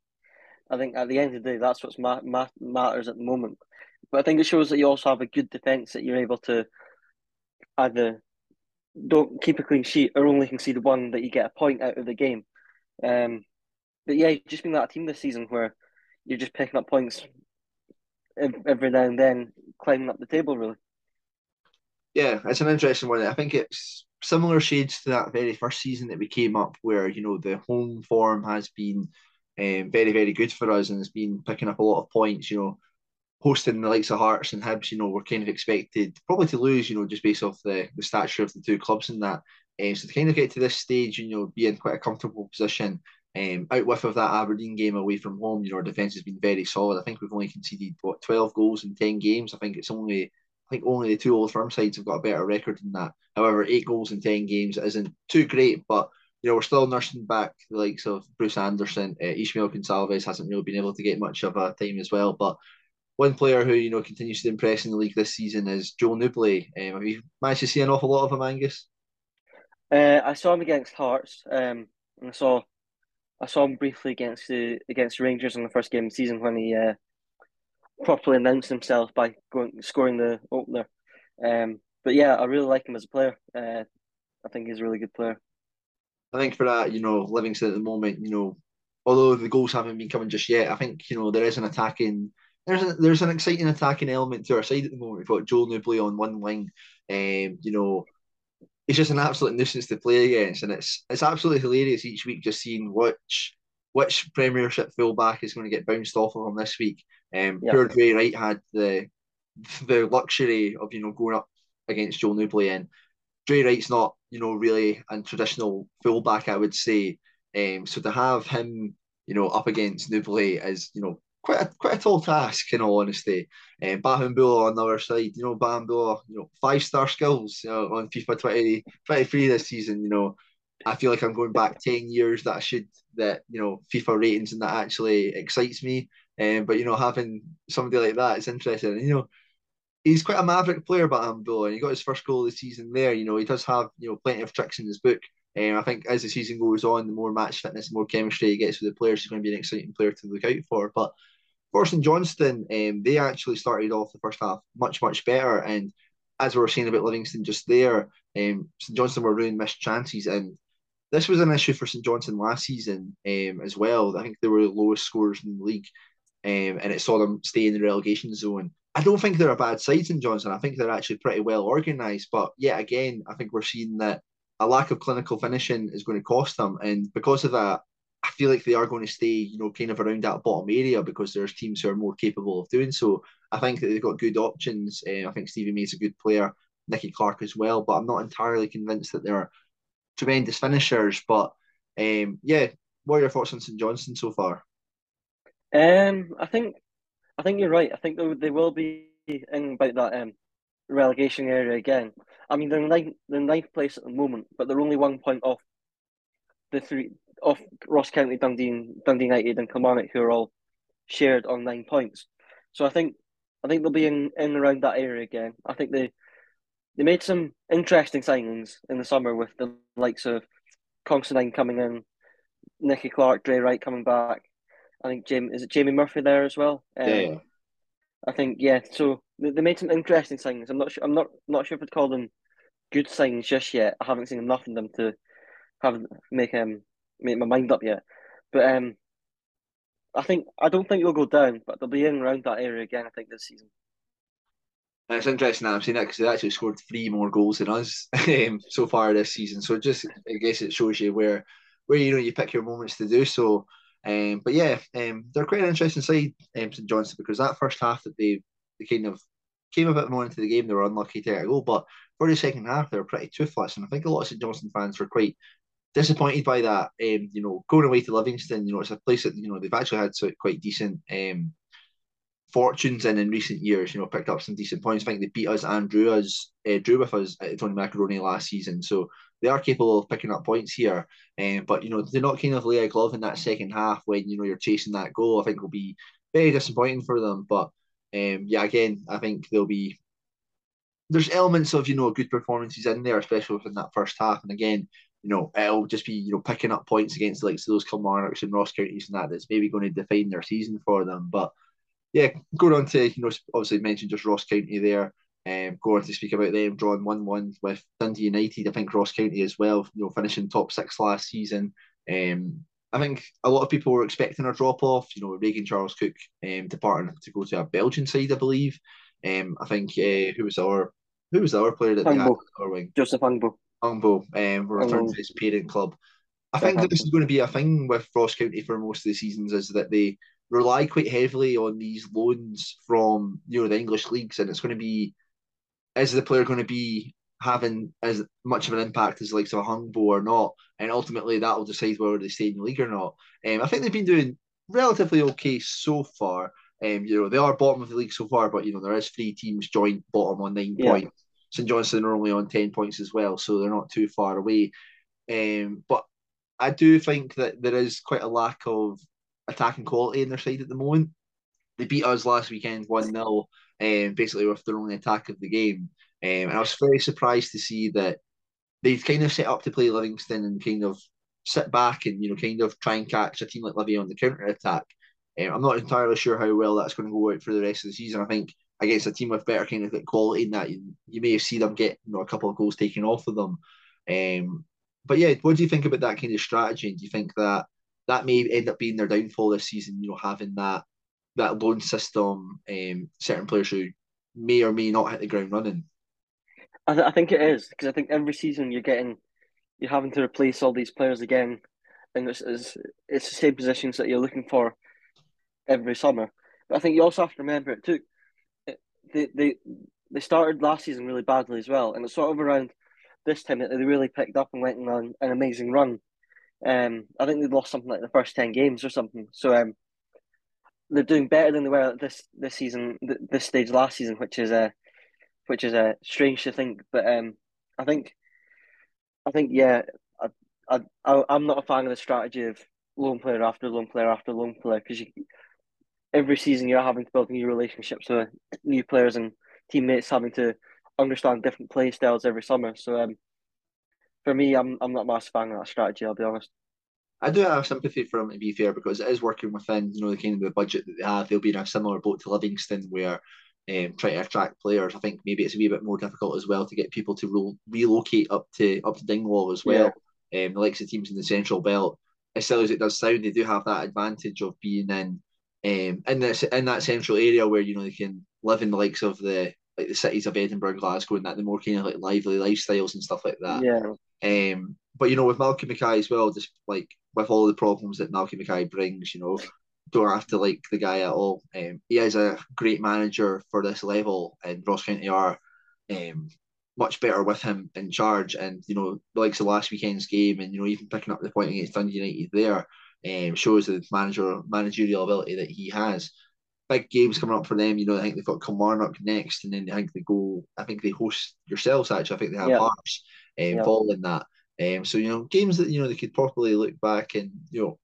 I think at the end of the day, that's what ma- ma- matters at the moment. But I think it shows that you also have a good defence that you're able to either don't keep a clean sheet or only concede one that you get a point out of the game. Um, but yeah, just been that team this season where you're just picking up points every now and then, climbing up the table, really. Yeah, it's an interesting one. I think it's similar shades to that very first season that we came up, where you know the home form has been um, very, very good for us and it's been picking up a lot of points. You know, hosting the likes of Hearts and Hibs, you know, we're kind of expected probably to lose, you know, just based off the, the stature of the two clubs and that. Um, so to kind of get to this stage, you know, be in quite a comfortable position um, out with of that Aberdeen game away from home, you know, our defence has been very solid. I think we've only conceded what twelve goals in ten games. I think it's only I think only the two old firm sides have got a better record than that. However, eight goals in ten games isn't too great, but you know, we're still nursing back the likes of Bruce Anderson. Uh, Esmaël Gonçalves hasn't really been able to get much of a time as well. But one player who, you know, continues to impress in the league this season is Joe Nouble. Um, have you managed to see an awful lot of him, Angus? Uh, I saw him against Hearts. Um, and I saw I saw him briefly against the against Rangers in the first game of the season when he uh, properly announced himself by going scoring the opener. Um, but yeah, I really like him as a player. Uh, I think he's a really good player. I think for that, you know, Livingston at the moment, you know, although the goals haven't been coming just yet, I think you know there is an attacking. There's a, there's an exciting attacking element to our side at the moment. We've got Joel Nouble on one wing, um, you know, he's just an absolute nuisance to play against, and it's it's absolutely hilarious each week just seeing which which Premiership fullback is going to get bounced off of him this week. Um, yeah. poor Drey Wright had the the luxury of you know going up against Joe Nouble, and Drey Wright's not you know really a traditional fullback, I would say. Um, so to have him, you know, up against Nouble is, you know, quite a quite a tall task in all honesty. Um, Bahamboula on the other side, you know, Bahamboula, you know, five star skills you know, on FIFA 20, 23 this season. You know, I feel like I'm going back ten years that I should that you know FIFA ratings and that actually excites me. Um, but you know, having somebody like that is interesting. And, you know, he's quite a maverick player, Bahamboula, and he got his first goal of the season there. You know, he does have you know plenty of tricks in his book. Um, I think as the season goes on, the more match fitness, the more chemistry he gets with the players, he's going to be an exciting player to look out for. But for St Johnstone, um, they actually started off the first half much, much better. And as we were saying about Livingston just there, um, St Johnstone were ruining missed chances. And this was an issue for St Johnstone last season um, as well. I think they were the lowest scorers in the league, um, and it saw them stay in the relegation zone. I don't think they're a bad side, St Johnstone. I think they're actually pretty well organised. But yet again, I think we're seeing that a lack of clinical finishing is going to cost them. And because of that, I feel like they are going to stay, you know, kind of around that bottom area because there's teams who are more capable of doing so. I think that they've got good options. Uh, I think Stevie May's a good player, Nicky Clark as well, but I'm not entirely convinced that they're tremendous finishers. But um, yeah, what are your thoughts on St Johnstone so far? Um, I think, I think you're right. I think they, they will be in about that um relegation area again. I mean, they're in ninth, they're ninth place at the moment, but they're only one point off the three of Ross County, Dundee, Dundee United, and Kilmarnock, who are all shared on nine points. So I think I think they'll be in, in around that area again. I think they they made some interesting signings in the summer with the likes of Considine coming in, Nicky Clark, Drey Wright coming back. I think Jamie is it Jamie Murphy there as well. Um, yeah. I think yeah. So they, they made some interesting signings. I'm not sure. I'm not not sure if I'd call them good signings just yet. I haven't seen enough of them to have make um make my mind up yet. But um, I think I don't think they'll go down, but they'll be in around that area again. I think this season. It's interesting that I'm saying that because they actually scored three more goals than us um, so far this season. So just I guess it shows you where where you know you pick your moments to do so. Um, but yeah, um, they're quite an interesting side, um, St Johnstone, because that first half that they they kind of came a bit more into the game, they were unlucky to get a goal. But for the second half, they were pretty toothless, and I think a lot of St Johnstone fans were quite disappointed by that. Um, you know, going away to Livingston, you know, it's a place that you know they've actually had quite decent um fortunes in in recent years. You know, picked up some decent points. I think they beat us and drew us, uh, drew with us at Tony Macaroni last season. So they are capable of picking up points here. Um, but you know, they're not kind of lay a glove in that second half when you know you're chasing that goal. I think will be very disappointing for them. But um, yeah, again, I think they'll be. There's elements of you know good performances in there, especially within that first half. And again, you know, it'll just be, you know, picking up points against like of those Kilmarnocks and Ross counties and that that's maybe going to define their season for them. But yeah, going on to, you know, obviously mentioned just Ross County there. Um, going to speak about them drawing 1 1 with Dundee United. I think Ross County as well, you know, finishing top six last season. Um, I think a lot of people were expecting a drop off. You know, Regan Charles Cook um, departing to go to a Belgian side, I believe. Um, I think uh, who was our who was our player that Hungbo. they had our wing? Joseph Hungbo. Hungbo um, returned to his parent club. I think that this is going to be a thing with Ross County for most of the seasons is that they rely quite heavily on these loans from you know the English leagues, and it's going to be is the player going to be having as much of an impact as like a Hungbo or not, and ultimately that will decide whether they stay in the league or not. Um, I think they've been doing relatively okay so far. Um, you know they are bottom of the league so far, but you know there is three teams joint bottom on nine yeah. points. St Johnstone are only on 10 points as well, so they're not too far away. Um, but I do think that there is quite a lack of attacking quality in their side at the moment. They beat us last weekend 1 0, um, basically with their only attack of the game. Um, and I was very surprised to see that they kind of set up to play Livingston and kind of sit back and you know kind of try and catch a team like Livy on the counter attack. Um, I'm not entirely sure how well that's going to go out for the rest of the season. I think against a team with better kind of quality in that you, you may seen them get you know a couple of goals taken off of them. Um, but yeah, what do you think about that kind of strategy? And Do you think that that may end up being their downfall this season? You know, having that that loan system, um, certain players who may or may not hit the ground running. I, th- I think it is because I think every season you're getting you're having to replace all these players again, and it's it's, it's the same positions that you're looking for every summer. But I think you also have to remember it took they they they started last season really badly as well, and it's sort of around this time that they really picked up and went on an amazing run. Um, I think they lost something like the first ten games or something. So um, they're doing better than they were this this season, this stage last season, which is a, uh, which is a uh, strange to think. But um, I think, I think yeah, I I I'm not a fan of the strategy of loan player after loan player after loan player because every season you're having to build new relationships with new players and teammates having to understand different play styles every summer. So um, for me, I'm I'm not a massive fan of that strategy. I'll be honest. I do have sympathy for him to be fair because it is working within you know the kind of the budget that they have. They'll be in a similar boat to Livingston where um, trying to attract players. I think maybe it's a wee bit more difficult as well to get people to ro- relocate up to up to Dingwall as well. Yeah. Um, the likes of teams in the Central Belt, as silly as it does sound, they do have that advantage of being in um, in this in that central area where you know they can live in the likes of the like the cities of Edinburgh, Glasgow, and that the more kind of like lively lifestyles and stuff like that. Yeah. Um, but you know, with Malcolm Mackay as well, just like with all the problems that Malcolm Mackay brings, you know, don't have to like the guy at all. Um, he is a great manager for this level, and Ross County are um, much better with him in charge. And you know, the likes of last weekend's game, and you know, even picking up the point against Dundee United there, um, shows the manager managerial ability that he has. Big games coming up for them. You know, I think they've got Kilmarnock next, and then I think they go. I think they host yourselves. Actually, I think they have yeah. Hearts um, yeah. following that. Um, so you know, games that you know they could properly look back and you know,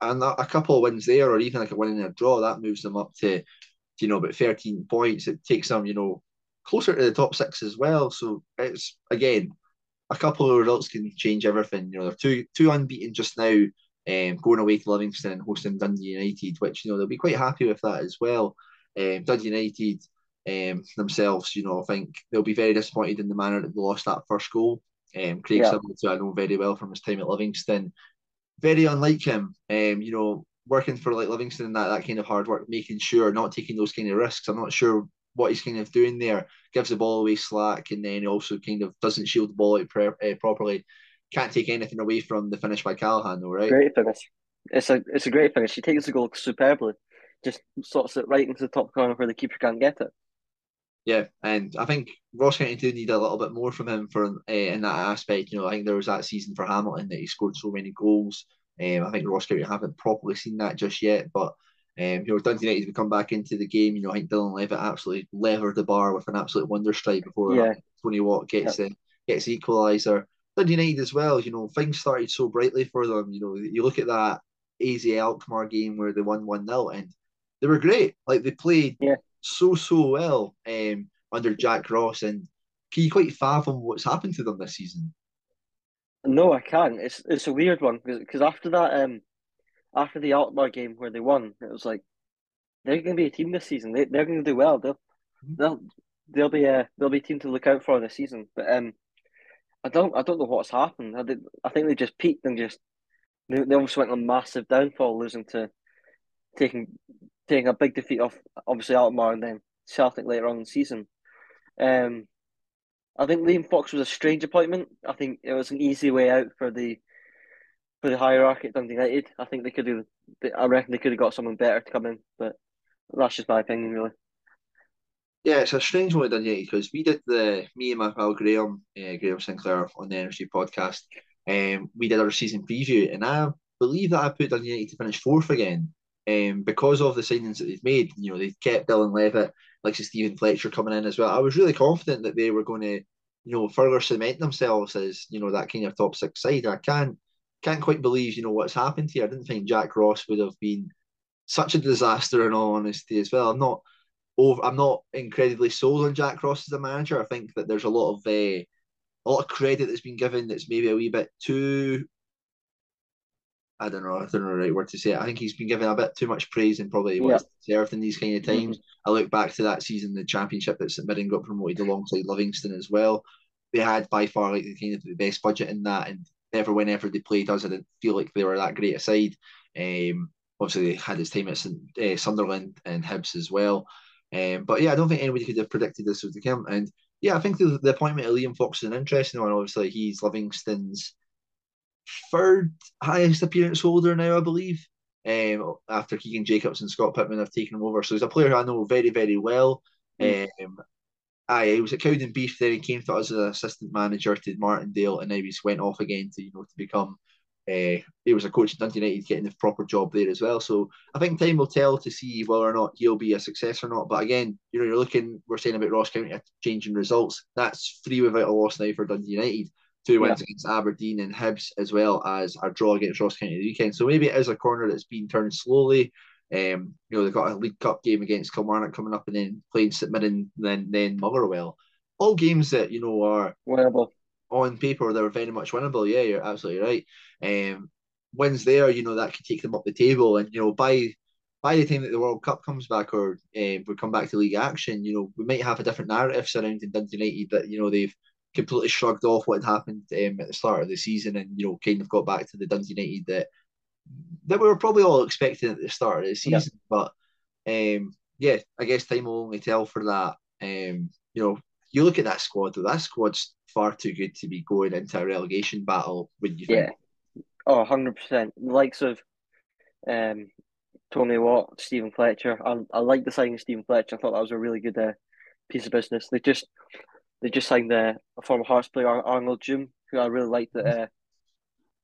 and a, a couple of wins there, or even like a win in a draw, that moves them up to, you know, about thirteen points. It takes them, you know, closer to the top six as well. So it's again, a couple of results can change everything. You know, they're two two unbeaten just now um, going away to Livingston and hosting Dundee United, which you know they'll be quite happy with that as well. Um, Dundee United um, themselves, you know, I think they'll be very disappointed in the manner that they lost that first goal. Um, Craig yeah. who I know very well from his time at Livingston, very unlike him. Um, you know, working for like Livingston, and that that kind of hard work, making sure not taking those kind of risks. I'm not sure what he's kind of doing there. Gives the ball away slack, and then also kind of doesn't shield the ball out pre- uh, properly can't take anything away from the finish by Callaghan, though, right? Great finish. It's a it's a great finish. He takes the goal superbly, just sorts it right into the top corner where the keeper can't get it. Yeah, and I think Ross County do need a little bit more from him for uh, in that aspect. You know, I think there was that season for Hamilton that he scored so many goals. Um, I think Ross County haven't properly seen that just yet, but um, you know, Dundee United to come back into the game. You know, I think Dylan Levitt absolutely levered the bar with an absolute wonder strike before yeah. Tony Watt gets yeah. the gets equaliser. Dundee United as well, you know, things started so brightly for them. You know, you look at that AZ Alkmaar game where they won 1 0 and they were great. Like they played yeah. so, so well um, under Jack Ross. And can you quite fathom what's happened to them this season? No, I can't. It's it's a weird one because after that, um, after the Alkmaar game where they won, it was like they're going to be a team this season. They they're going to do well. They'll mm-hmm. they'll they'll be a they'll be a team to look out for this season. But um, I don't I don't know what's happened. I did I think they just peaked and just they, they almost went on massive downfall, losing to taking taking a big defeat off obviously Alkmaar and then Celtic later on in the season. Um, I think Liam Fox was a strange appointment. I think it was an easy way out for the for the hierarchy at Dundee United. I think they could have. I reckon they could have got someone better to come in, but that's just my opinion, really. Yeah, it's a strange one yet because we did the me and my pal Graham, uh, Graham Sinclair on the Energy podcast. Um, we did our season preview, and I believe that I put Dundee to finish fourth again. Um, because of the signings that they've made, you know, they've kept Dylan Levitt, like Steven Fletcher coming in as well. I was really confident that they were going to, you know, further cement themselves as you know that kind of top six side. I can't can't quite believe you know what's happened here. I didn't think Jack Ross would have been such a disaster in all honesty as well. I'm not over. I'm not incredibly sold on Jack Ross as a manager. I think that there's a lot of uh, a lot of credit that's been given that's maybe a wee bit too. I don't know. I don't know the right word to say it. I think he's been given a bit too much praise and probably yeah. what's deserved in these kind of times. Mm-hmm. I look back to that season, the championship that St Mirren got promoted alongside Livingston as well. They had by far like the kind of the best budget in that, and never whenever they played us, I didn't feel like they were that great a side. Um, obviously they had his time at uh, Sunderland and Hibs as well. Um, but yeah, I don't think anybody could have predicted this would come. And yeah, I think the, the appointment of Liam Fox is an interesting one. Obviously, he's Livingston's third highest appearance holder now, I believe. Um, after Keaghan Jacobs and Scott Pittman have taken him over, so he's a player I know very, very well. Mm. Um, aye, he was at Cowdenbeath, then he came to us as an assistant manager to Martindale, and now he's went off again to you know to become uh, he was a coach at Dundee United getting the proper job there as well. So I think time will tell to see whether or not he'll be a success or not. But again, you know, you're looking, we're saying about Ross County changing results. That's three without a loss now for Dundee United. Two wins yeah. against Aberdeen and Hibs, as well as a draw against Ross County the weekend. So maybe it is a corner that's been turned slowly. Um, you know, they've got a League Cup game against Kilmarnock coming up and then playing St Mirren, then then Motherwell. All games that, you know, are winnable on paper they're very much winnable. Yeah, you're absolutely right. Um, wins there, you know, that could take them up the table, and you know, by by the time that the World Cup comes back or um, we come back to league action, you know, we might have a different narrative surrounding Dundee United that you know they've completely shrugged off what had happened um, at the start of the season, and you know, kind of got back to the Dundee United that that we were probably all expecting at the start of the season. Yeah. But um, yeah, I guess time will only tell for that. Um, you know, you look at that squad, though, that squad's far too good to be going into a relegation battle when you yeah. Oh, 100%. The likes of um, Tony Watt, Steven Fletcher. I, I like the signing of Steven Fletcher. I thought that was a really good uh, piece of business. They just they just signed uh, a former Hearts player, Arnaud Djoum, who I really liked at, uh,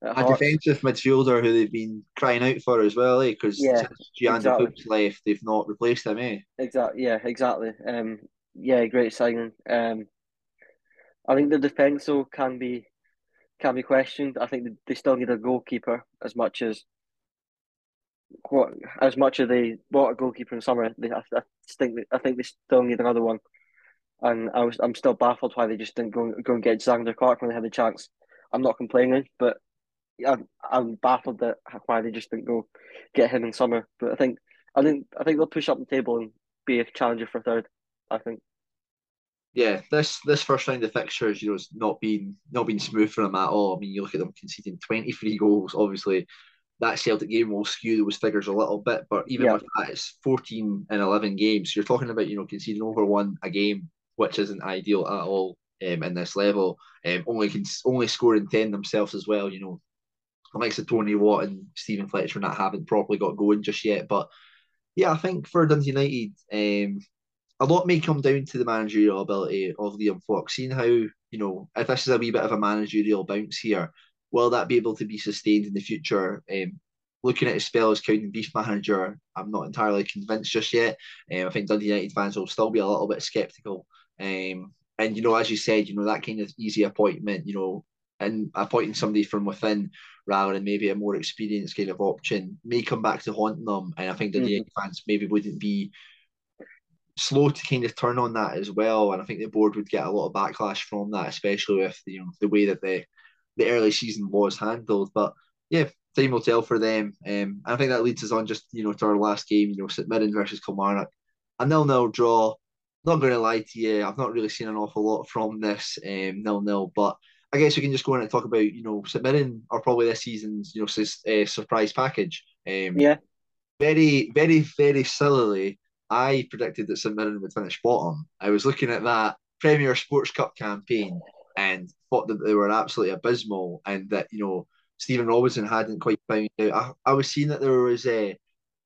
A defensive midfielder who they've been crying out for as well, eh? Because yeah, Gianni exactly. left, they've not replaced him, eh? Exactly. Yeah, exactly. Um, yeah, great signing. Um, I think the defence though can be can be questioned. I think they still need a goalkeeper as much as what as much as they bought a goalkeeper in summer. They, I, I think I think they still need another one, and I was I'm still baffled why they just didn't go go and get Zander Clark when they had the chance. I'm not complaining, but I'm, I'm baffled that why they just didn't go get him in summer. But I think I think I think they'll push up the table and be a challenger for third. I think yeah, this this first round of fixtures, you know, it's not been not been smooth for them at all. I mean, you look at them conceding twenty three goals. Obviously, that Celtic game will skew those figures a little bit, but even yeah. with that, it's fourteen and eleven games. You're talking about you know conceding over one a game, which isn't ideal at all um, in this level. Um, only can only scoring ten themselves as well. You know, the likes of Tony Watt and Steven Fletcher not haven't properly got going just yet, but yeah, I think for Dundee United, um, a lot may come down to the managerial ability of Liam Fox. Seeing how, you know, if this is a wee bit of a managerial bounce here, will that be able to be sustained in the future? Um, looking at his spell as Cowdenbeath manager, I'm not entirely convinced just yet. Um, I think Dundee United fans will still be a little bit sceptical. Um, and, you know, as you said, you know, that kind of easy appointment, you know, and appointing somebody from within rather than maybe a more experienced kind of option may come back to haunt them. And I think the mm-hmm. fans maybe wouldn't be slow to kind of turn on that as well. And I think the board would get a lot of backlash from that, especially with you know the way that the the early season was handled. But yeah, time will tell for them. Um, I think that leads us on just you know to our last game. You know, St Mirren versus Kilmarnock, a nil nil draw. Not going to lie to you, I've not really seen an awful lot from this um, nil nil, but. I guess we can just go in and talk about, you know, St Mirren are probably this season's, you know, uh, surprise package. Um, yeah. Very, very, very sillily, I predicted that St Mirren would finish bottom. I was looking at that Premier Sports Cup campaign and thought that they were absolutely abysmal and that, you know, Stephen Robinson hadn't quite found out. I, I was seeing that there was a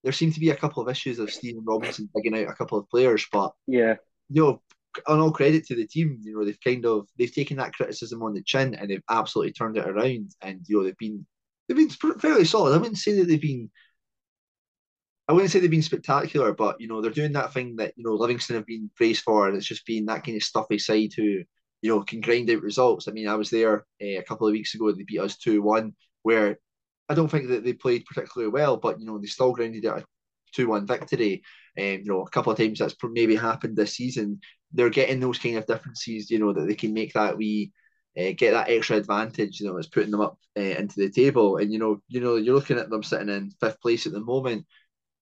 there seemed to be a couple of issues of Stephen Robinson digging out a couple of players, but yeah, you know, on all credit to the team, you know, they've kind of they've taken that criticism on the chin and they've absolutely turned it around. And you know, they've been they've been fairly solid. I wouldn't say that they've been I wouldn't say they've been spectacular, but you know they're doing that thing that you know Livingston have been praised for, and it's just being that kind of stuffy side who you know can grind out results. I mean, I was there uh, a couple of weeks ago; they beat us two one, where I don't think that they played particularly well, but you know they still grounded out a two one victory. Um, you know, a couple of times that's maybe happened this season. They're getting those kind of differences, you know, that they can make that we uh, get that extra advantage. You know, it's putting them up uh, into the table, and you know, you know, you're looking at them sitting in fifth place at the moment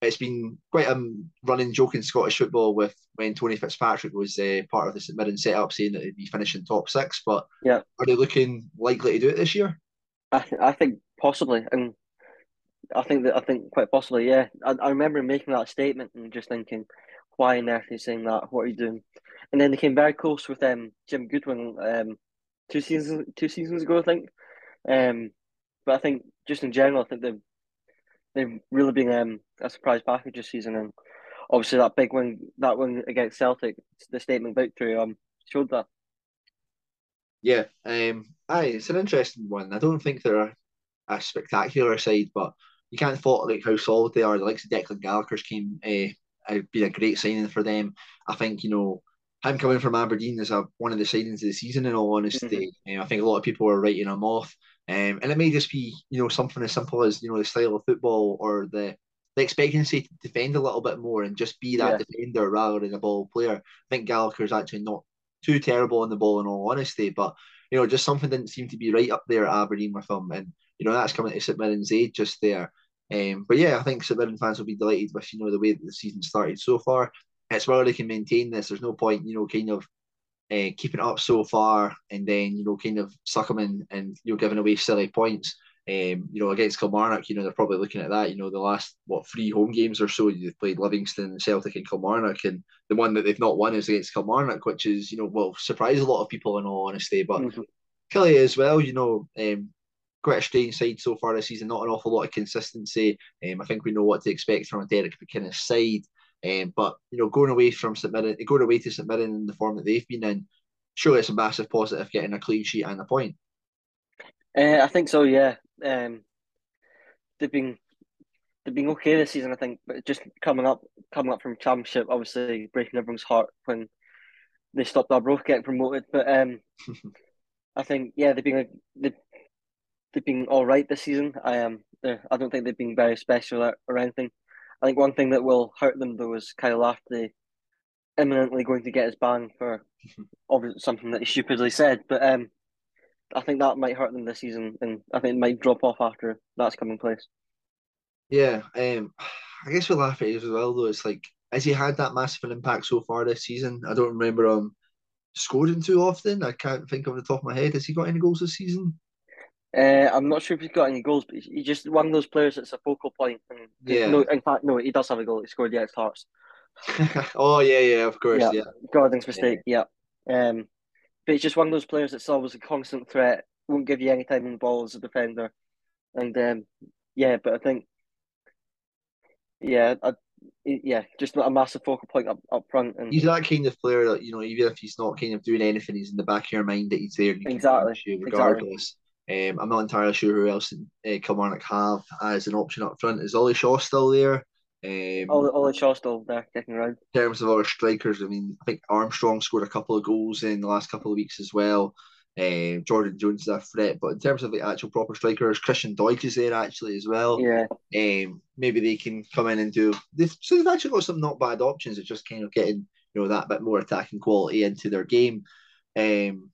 it's been quite a running joke in Scottish football with when Tony Fitzpatrick was uh, part of the St Mirren setup saying that they'd be finishing top six. But yeah, are they looking likely to do it this year? I, I think possibly, and I think that I think quite possibly. Yeah, I, I remember making that statement and just thinking, why on earth are you saying that? What are you doing? And then they came very close with um Jim Goodwin um two seasons two seasons ago, I think. Um, but I think just in general, I think they've they've really been um, a surprise package this season, and obviously that big win, that win against Celtic, the statement victory, um, showed that. Yeah, um, aye, it's an interesting one. I don't think they're a spectacular side, but you can't fault like how solid they are. The likes of Declan Gallagher's came uh, been a great signing for them. I think you know him coming from Aberdeen is a, one of the signings of the season. In all honesty, mm-hmm. um, I think a lot of people are writing him off, um, and it may just be you know something as simple as you know the style of football or the the expectancy to defend a little bit more and just be that yeah. defender rather than a ball player. I think Gallagher's actually not too terrible on the ball in all honesty, but you know just something didn't seem to be right up there at Aberdeen with him, and you know that's coming to St Mirren's aid just there. Um, but yeah, I think St Mirren fans will be delighted with you know the way that the season started so far. It's whether they can maintain this. There's no point, you know, kind of uh, keeping it up so far and then you know kind of suck them in, and you know giving away silly points. Um, you know, against Kilmarnock, you know, they're probably looking at that. You know, the last what three home games or so they've played Livingston, Celtic, and Kilmarnock, and the one that they've not won is against Kilmarnock, which is you know will surprise a lot of people in all honesty. But mm-hmm. Killie as well, you know, um, quite a strange side so far this season. Not an awful lot of consistency. Um, I think we know what to expect from a Derek McInnes side. Um, but you know, going away from St Mirren, going away to St Mirren in the form that they've been in, surely it's a massive positive getting a clean sheet and a point. Uh, I think so. Yeah, um, they've been they've been okay this season. I think, but just coming up coming up from Championship, obviously breaking everyone's heart when they stopped our Arbroath getting promoted. But um, I think yeah, they've been they've they've been all right this season. I am. Um, I don't think they've been very special or, or anything. I think one thing that will hurt them though is Kyle Lafferty imminently going to get his ban for obviously something that he stupidly said. But um, I think that might hurt them this season, and I think it might drop off after that's coming place. Yeah, um, I guess with Lafferty as well though, it's like has he had that massive an impact so far this season? I don't remember him scoring too often. I can't think of the top of my head. Has he got any goals this season? Uh, I'm not sure if he's got any goals, but he's just one of those players that's a focal point. And yeah. No, in fact, no, he does have a goal. He scored the against Hearts. oh yeah, yeah, of course, yeah. yeah. Gordon's mistake, yeah. yeah. Um, but he's just one of those players that's always a constant threat. Won't give you any time on the ball as a defender, and um, yeah. But I think, yeah, I, yeah, just a massive focal point up, up front. And he's that kind of player that you know, even if he's not kind of doing anything, he's in the back of your mind that he's there. exactly. regardless. Exactly. Um, I'm not entirely sure who else uh, Kilmarnock have as an option up front. Is Ollie Shaw still there? Um, Ollie, Ollie Shaw still there kicking around. In terms of our strikers, I mean, I think Armstrong scored a couple of goals in the last couple of weeks as well. Um, Jordan Jones is a threat, but in terms of the actual proper strikers, Christian Doidge is there actually as well. Yeah. Um, maybe they can come in and do. They've, so they've actually got some not bad options. It's just kind of getting you know that bit more attacking quality into their game. Um,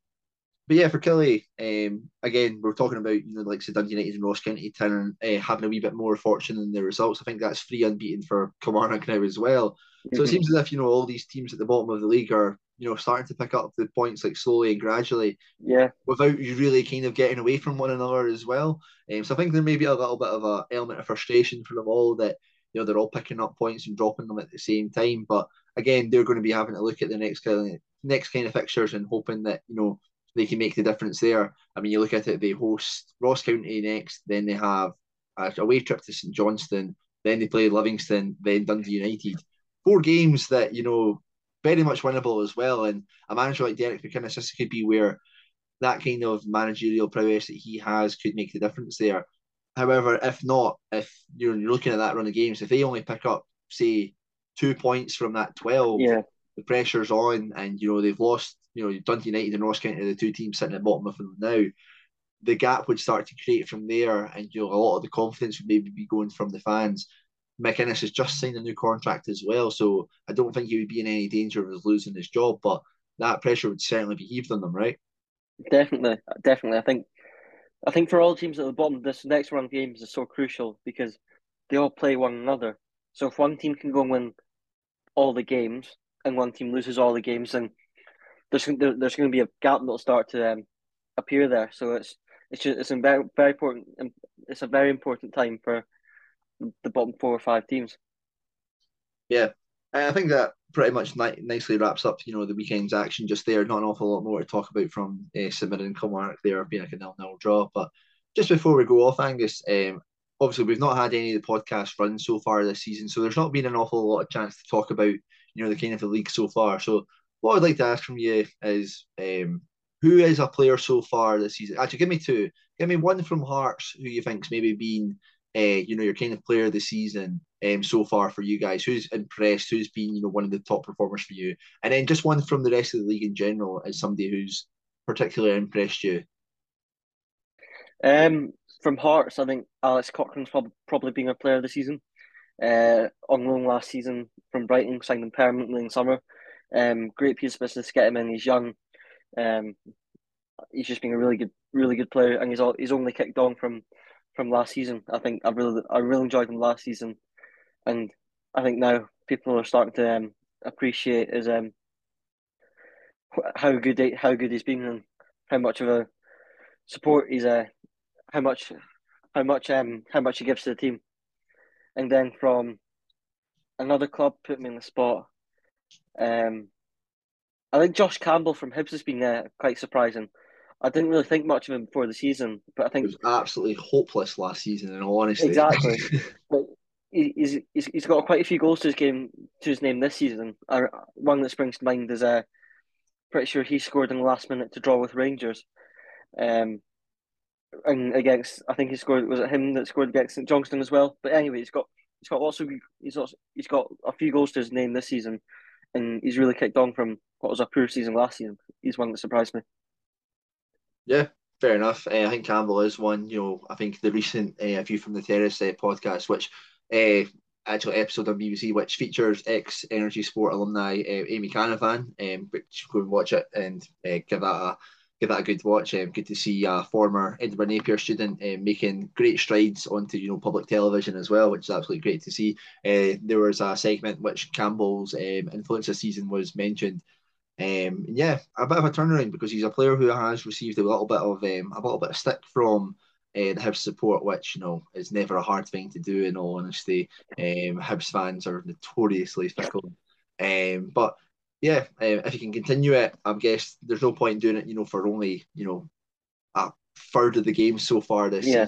but yeah, for Killie, um, again, we're talking about you know like Dundee United and Ross County turning uh, having a wee bit more fortune in the results. I think that's three unbeaten for Kilmarnock now as well. So it mm-hmm. seems as if you know all these teams at the bottom of the league are you know starting to pick up the points like slowly and gradually. Yeah. Without you really kind of getting away from one another as well. Um, so I think there may be a little bit of a element of frustration for them all that you know they're all picking up points and dropping them at the same time. But again, they're going to be having to look at the next kind of next kind of fixtures and hoping that you know they can make the difference there. I mean, you look at it, they host Ross County next, then they have a away trip to St Johnstone, then they play Livingston, then Dundee United. Four games that, you know, very much winnable as well. And a manager like Derek McInnes, this could be where that kind of managerial prowess that he has could make the difference there. However, if not, if you're, you're looking at that run of games, if they only pick up, say, two points from that 12, yeah. the pressure's on and, you know, they've lost you know, Dundee United and Ross County are the two teams sitting at the bottom of them now. The gap would start to create from there, and you know, a lot of the confidence would maybe be going from the fans. McInnes has just signed a new contract as well, so I don't think he would be in any danger of losing his job, but that pressure would certainly be heaved on them, right? Definitely, definitely. I think I think for all teams at the bottom, this next round of games is so crucial because they all play one another. So if one team can go and win all the games and one team loses all the games, then there's there's going to be a gap that'll start to um, appear there. So it's it's just it's a very very important it's a very important time for the bottom four or five teams. Yeah, I think that pretty much ni- nicely wraps up you know the weekend's action just there. Not an awful lot more to talk about from uh, St Mirren and Kilmarnock there being like a nil nil draw. But just before we go off, Angus, um, obviously we've not had any of the podcast runs so far this season, so there's not been an awful lot of chance to talk about you know the kind of the league so far. So what I'd like to ask from you is um, who is a player so far this season? Actually, give me two. Give me one from Hearts who you think's maybe been, uh, you know, your kind of player of the season um, so far for you guys. Who's impressed? Who's been, you know, one of the top performers for you? And then just one from the rest of the league in general as somebody who's particularly impressed you. Um, from Hearts, I think Alex Cochrane's prob- probably been a player of the season. Uh, on loan last season from Brighton, signed him permanently in summer. Um, great piece of business to get him in. He's young. Um, he's just been a really good, really good player, and he's all, he's only kicked on from from last season. I think I really I really enjoyed him last season, and I think now people are starting to um, appreciate his um how good he, how good he's been and how much of a support he's uh how much how much um how much he gives to the team. And then from another club put me in the spot. Um, I think Josh Campbell from Hibs has been uh, quite surprising. I didn't really think much of him before the season, but I think it was absolutely hopeless last season. In all honesty, exactly. but he's, he's he's got quite a few goals to his game to his name this season. Uh, one that springs to mind is uh, pretty sure he scored in the last minute to draw with Rangers. Um, and against I think he scored was it him that scored against St Johnstone as well. But anyway, he's got he's got lots of he's also, he's got a few goals to his name this season, and he's really kicked on from what was a poor season last season. He's one that surprised me. Yeah, fair enough. Uh, I think Campbell is one. You know, I think the recent uh, View from the Terrace uh, podcast, which uh, actual episode on BBC, which features ex Energy Sport alumni Amy Canavan, um, which go and watch it and give that a give that a good watch. Um, good to see a former Edinburgh Napier student um, making great strides onto you know public television as well, which is absolutely great to see. Uh, there was a segment which Campbell's um, influence this season was mentioned. Um, yeah, a bit of a turnaround because he's a player who has received a little bit of um, a little bit of stick from uh, the Hibs support, which you know is never a hard thing to do. In all honesty, um, Hibs fans are notoriously fickle, um, but yeah, um, if you can continue it, I guess there's no point in doing it, you know, for only you know a third of the game so far this yeah.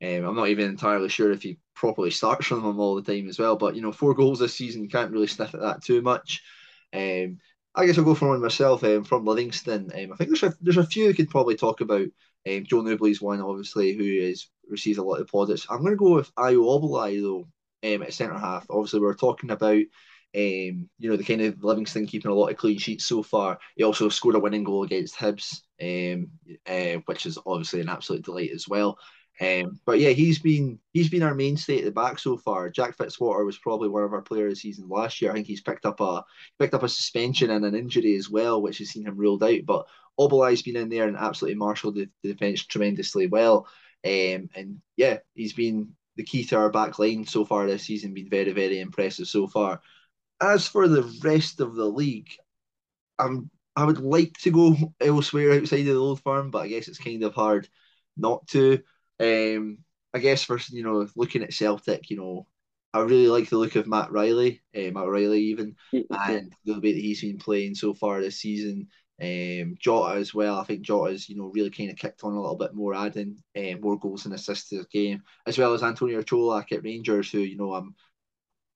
season. Um, I'm not even entirely sure if he properly starts from them all the time as well. But you know, four goals this season, you can't really sniff at that too much. Um, I guess I'll go for one myself um, from Livingston. Um, I think there's a, there's a few we could probably talk about. Um, Joe Nouble's one, obviously, who has received a lot of plaudits. I'm going to go with Ayo Obileye, though, um, at centre half. Obviously, we are talking about um, you know, the kind of Livingston keeping a lot of clean sheets so far. He also scored a winning goal against Hibs, um, uh, which is obviously an absolute delight as well. Um, but yeah, he's been he's been our mainstay at the back so far. Jack Fitzwater was probably one of our players of the season last year. I think he's picked up a picked up a suspension and an injury as well, which has seen him ruled out. But Obileye's been in there and absolutely marshalled the, the defence tremendously well. Um, and yeah, he's been the key to our back line so far this season. Been very very impressive so far as for the rest of the league, I'm I would like to go elsewhere outside of the old firm, but I guess it's kind of hard not to. Um, I guess for you know looking at Celtic, you know, I really like the look of Matt Riley, uh, Matt Riley even, and the way that he's been playing so far this season. Um, Jota as well. I think Jota's you know really kind of kicked on a little bit more, adding uh, more goals and assists to the game, as well as Antonio Colak at Rangers, who you know I'm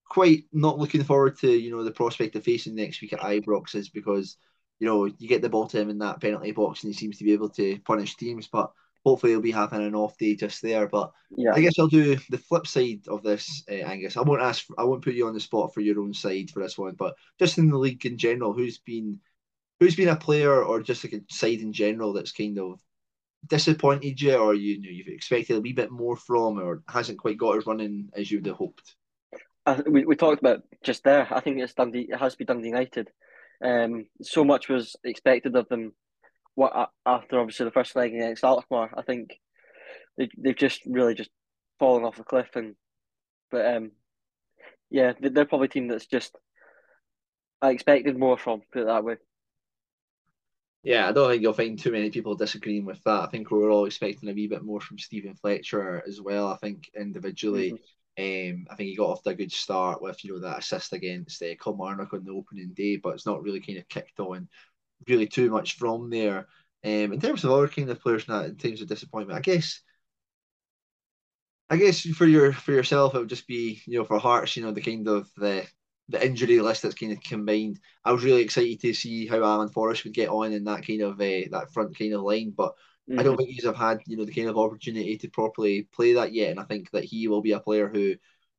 quite not looking forward to you know the prospect of facing next week at Ibrox is because you know you get the ball to him in that penalty box and he seems to be able to punish teams, but hopefully he'll be having an off day just there. But yeah, I guess I'll do the flip side of this, uh, Angus. I won't ask, I won't put you on the spot for your own side for this one, but just in the league in general, who's been who's been a player or just like a side in general that's kind of disappointed you, or you, you know you've expected a wee bit more from, or hasn't quite got as running as you'd have hoped. I, we, we talked about just there. I think it's Dundee. It has to be Dundee United. Um, so much was expected of them. What after obviously the first leg against Alkmaar, I think they they've just really just fallen off a cliff. And but um, yeah, they're probably a team that's just I expected more from. Put it that way. Yeah, I don't think you'll find too many people disagreeing with that. I think we are all expecting a wee bit more from Steven Fletcher as well. I think individually, mm-hmm. Um, I think he got off to a good start with you know that assist against uh, Kilmarnock on the opening day, but it's not really kind of kicked on really too much from there. Um, in terms of other kind of players, not in terms of disappointment, I guess, I guess for your for yourself, it would just be you know for Hearts, you know the kind of the the injury list that's kind of combined. I was really excited to see how Alan Forrest would get on in that kind of uh, that front kind of line, but mm-hmm. I don't mm-hmm. think he's have had you know the kind of opportunity to properly play that yet, and I think that he will be a player who,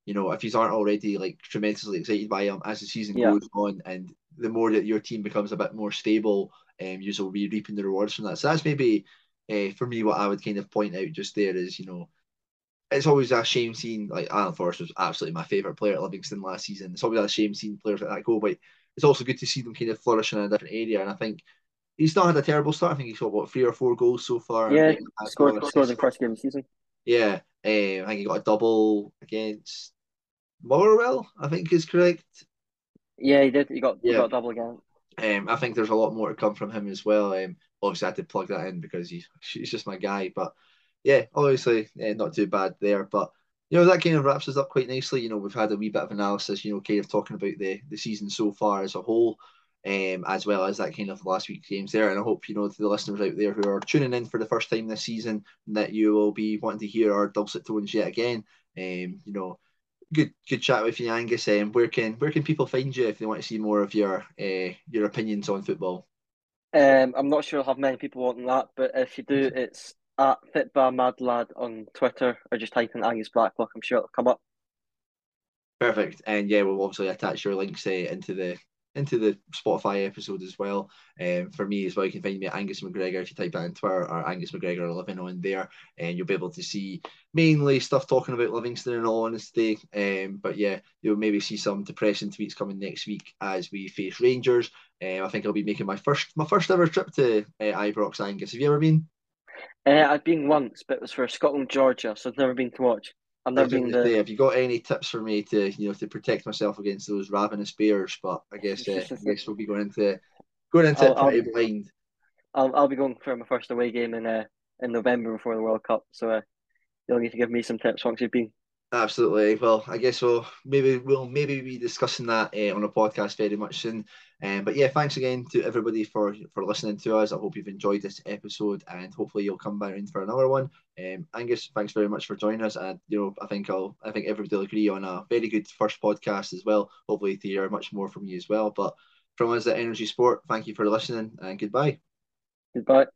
you know, if he's aren't already like tremendously excited by him as the season yeah. goes on, and the more that your team becomes a bit more stable, um, you will be reaping the rewards from that. So that's maybe uh, for me what I would kind of point out just there is you know it's always a shame seeing like Alan Forrest was absolutely my favourite player at Livingston last season. It's always a shame seeing players like that go, but it's also good to see them kind of flourish in a different area. And I think he's not had a terrible start. I think he's got what three or four goals so far. Yeah, scored scored the first game of the season. Yeah, um, I think he got a double against Motherwell. I think is correct. Yeah, he did. He got yeah. he got a double again. Um, I think there's a lot more to come from him as well. Um, obviously I had to plug that in because he's he's just my guy, but yeah, obviously yeah, not too bad there. But you know that kind of wraps us up quite nicely. You know we've had a wee bit of analysis. You know, kind of talking about the the season so far as a whole. Um, as well as that kind of last week's games there. And I hope, you know, to the listeners out there who are tuning in for the first time this season, that you will be wanting to hear our dulcet tones yet again. Um, you know, good good chat with you, Angus. Um, where can where can people find you if they want to see more of your uh, your opinions on football? Um, I'm not sure I'll have many people wanting that, but if you do, it's at Fitbar Mad Lad on Twitter or just type in Angus Blacklock. I'm sure it'll come up. Perfect. And yeah, we'll obviously attach your links uh, into the into the Spotify episode as well. Um, for me as well, you can find me at Angus McGregor if you type that in Twitter or Angus McGregor living on there, and you'll be able to see mainly stuff talking about Livingston in all honesty. Um, but yeah, you'll maybe see some depressing tweets coming next week as we face Rangers. Um, I think I'll be making my first my first ever trip to uh, Ibrox. Angus, have you ever been? Uh, I've been once, but it was for Scotland Georgia, so I've never been to watch. I've never been the... Have you got any tips for me to you know to protect myself against those ravenous bears? But I guess uh, I guess we'll be going into going into I'll, it pretty I'll, blind. I'll I'll be going for my first away game in uh, in November before the World Cup, so uh, you'll need to give me some tips once you've been. Absolutely. Well, I guess we'll maybe we'll maybe be discussing that uh, on a podcast very much soon. Um, but yeah, thanks again to everybody for for listening to us. I hope you've enjoyed this episode, and hopefully you'll come back in for another one. Um, Angus, thanks very much for joining us, and you know I think I'll I think everybody will agree on a very good first podcast as well. Hopefully to hear much more from you as well. But from us at Energy Sport, thank you for listening, and goodbye. Goodbye.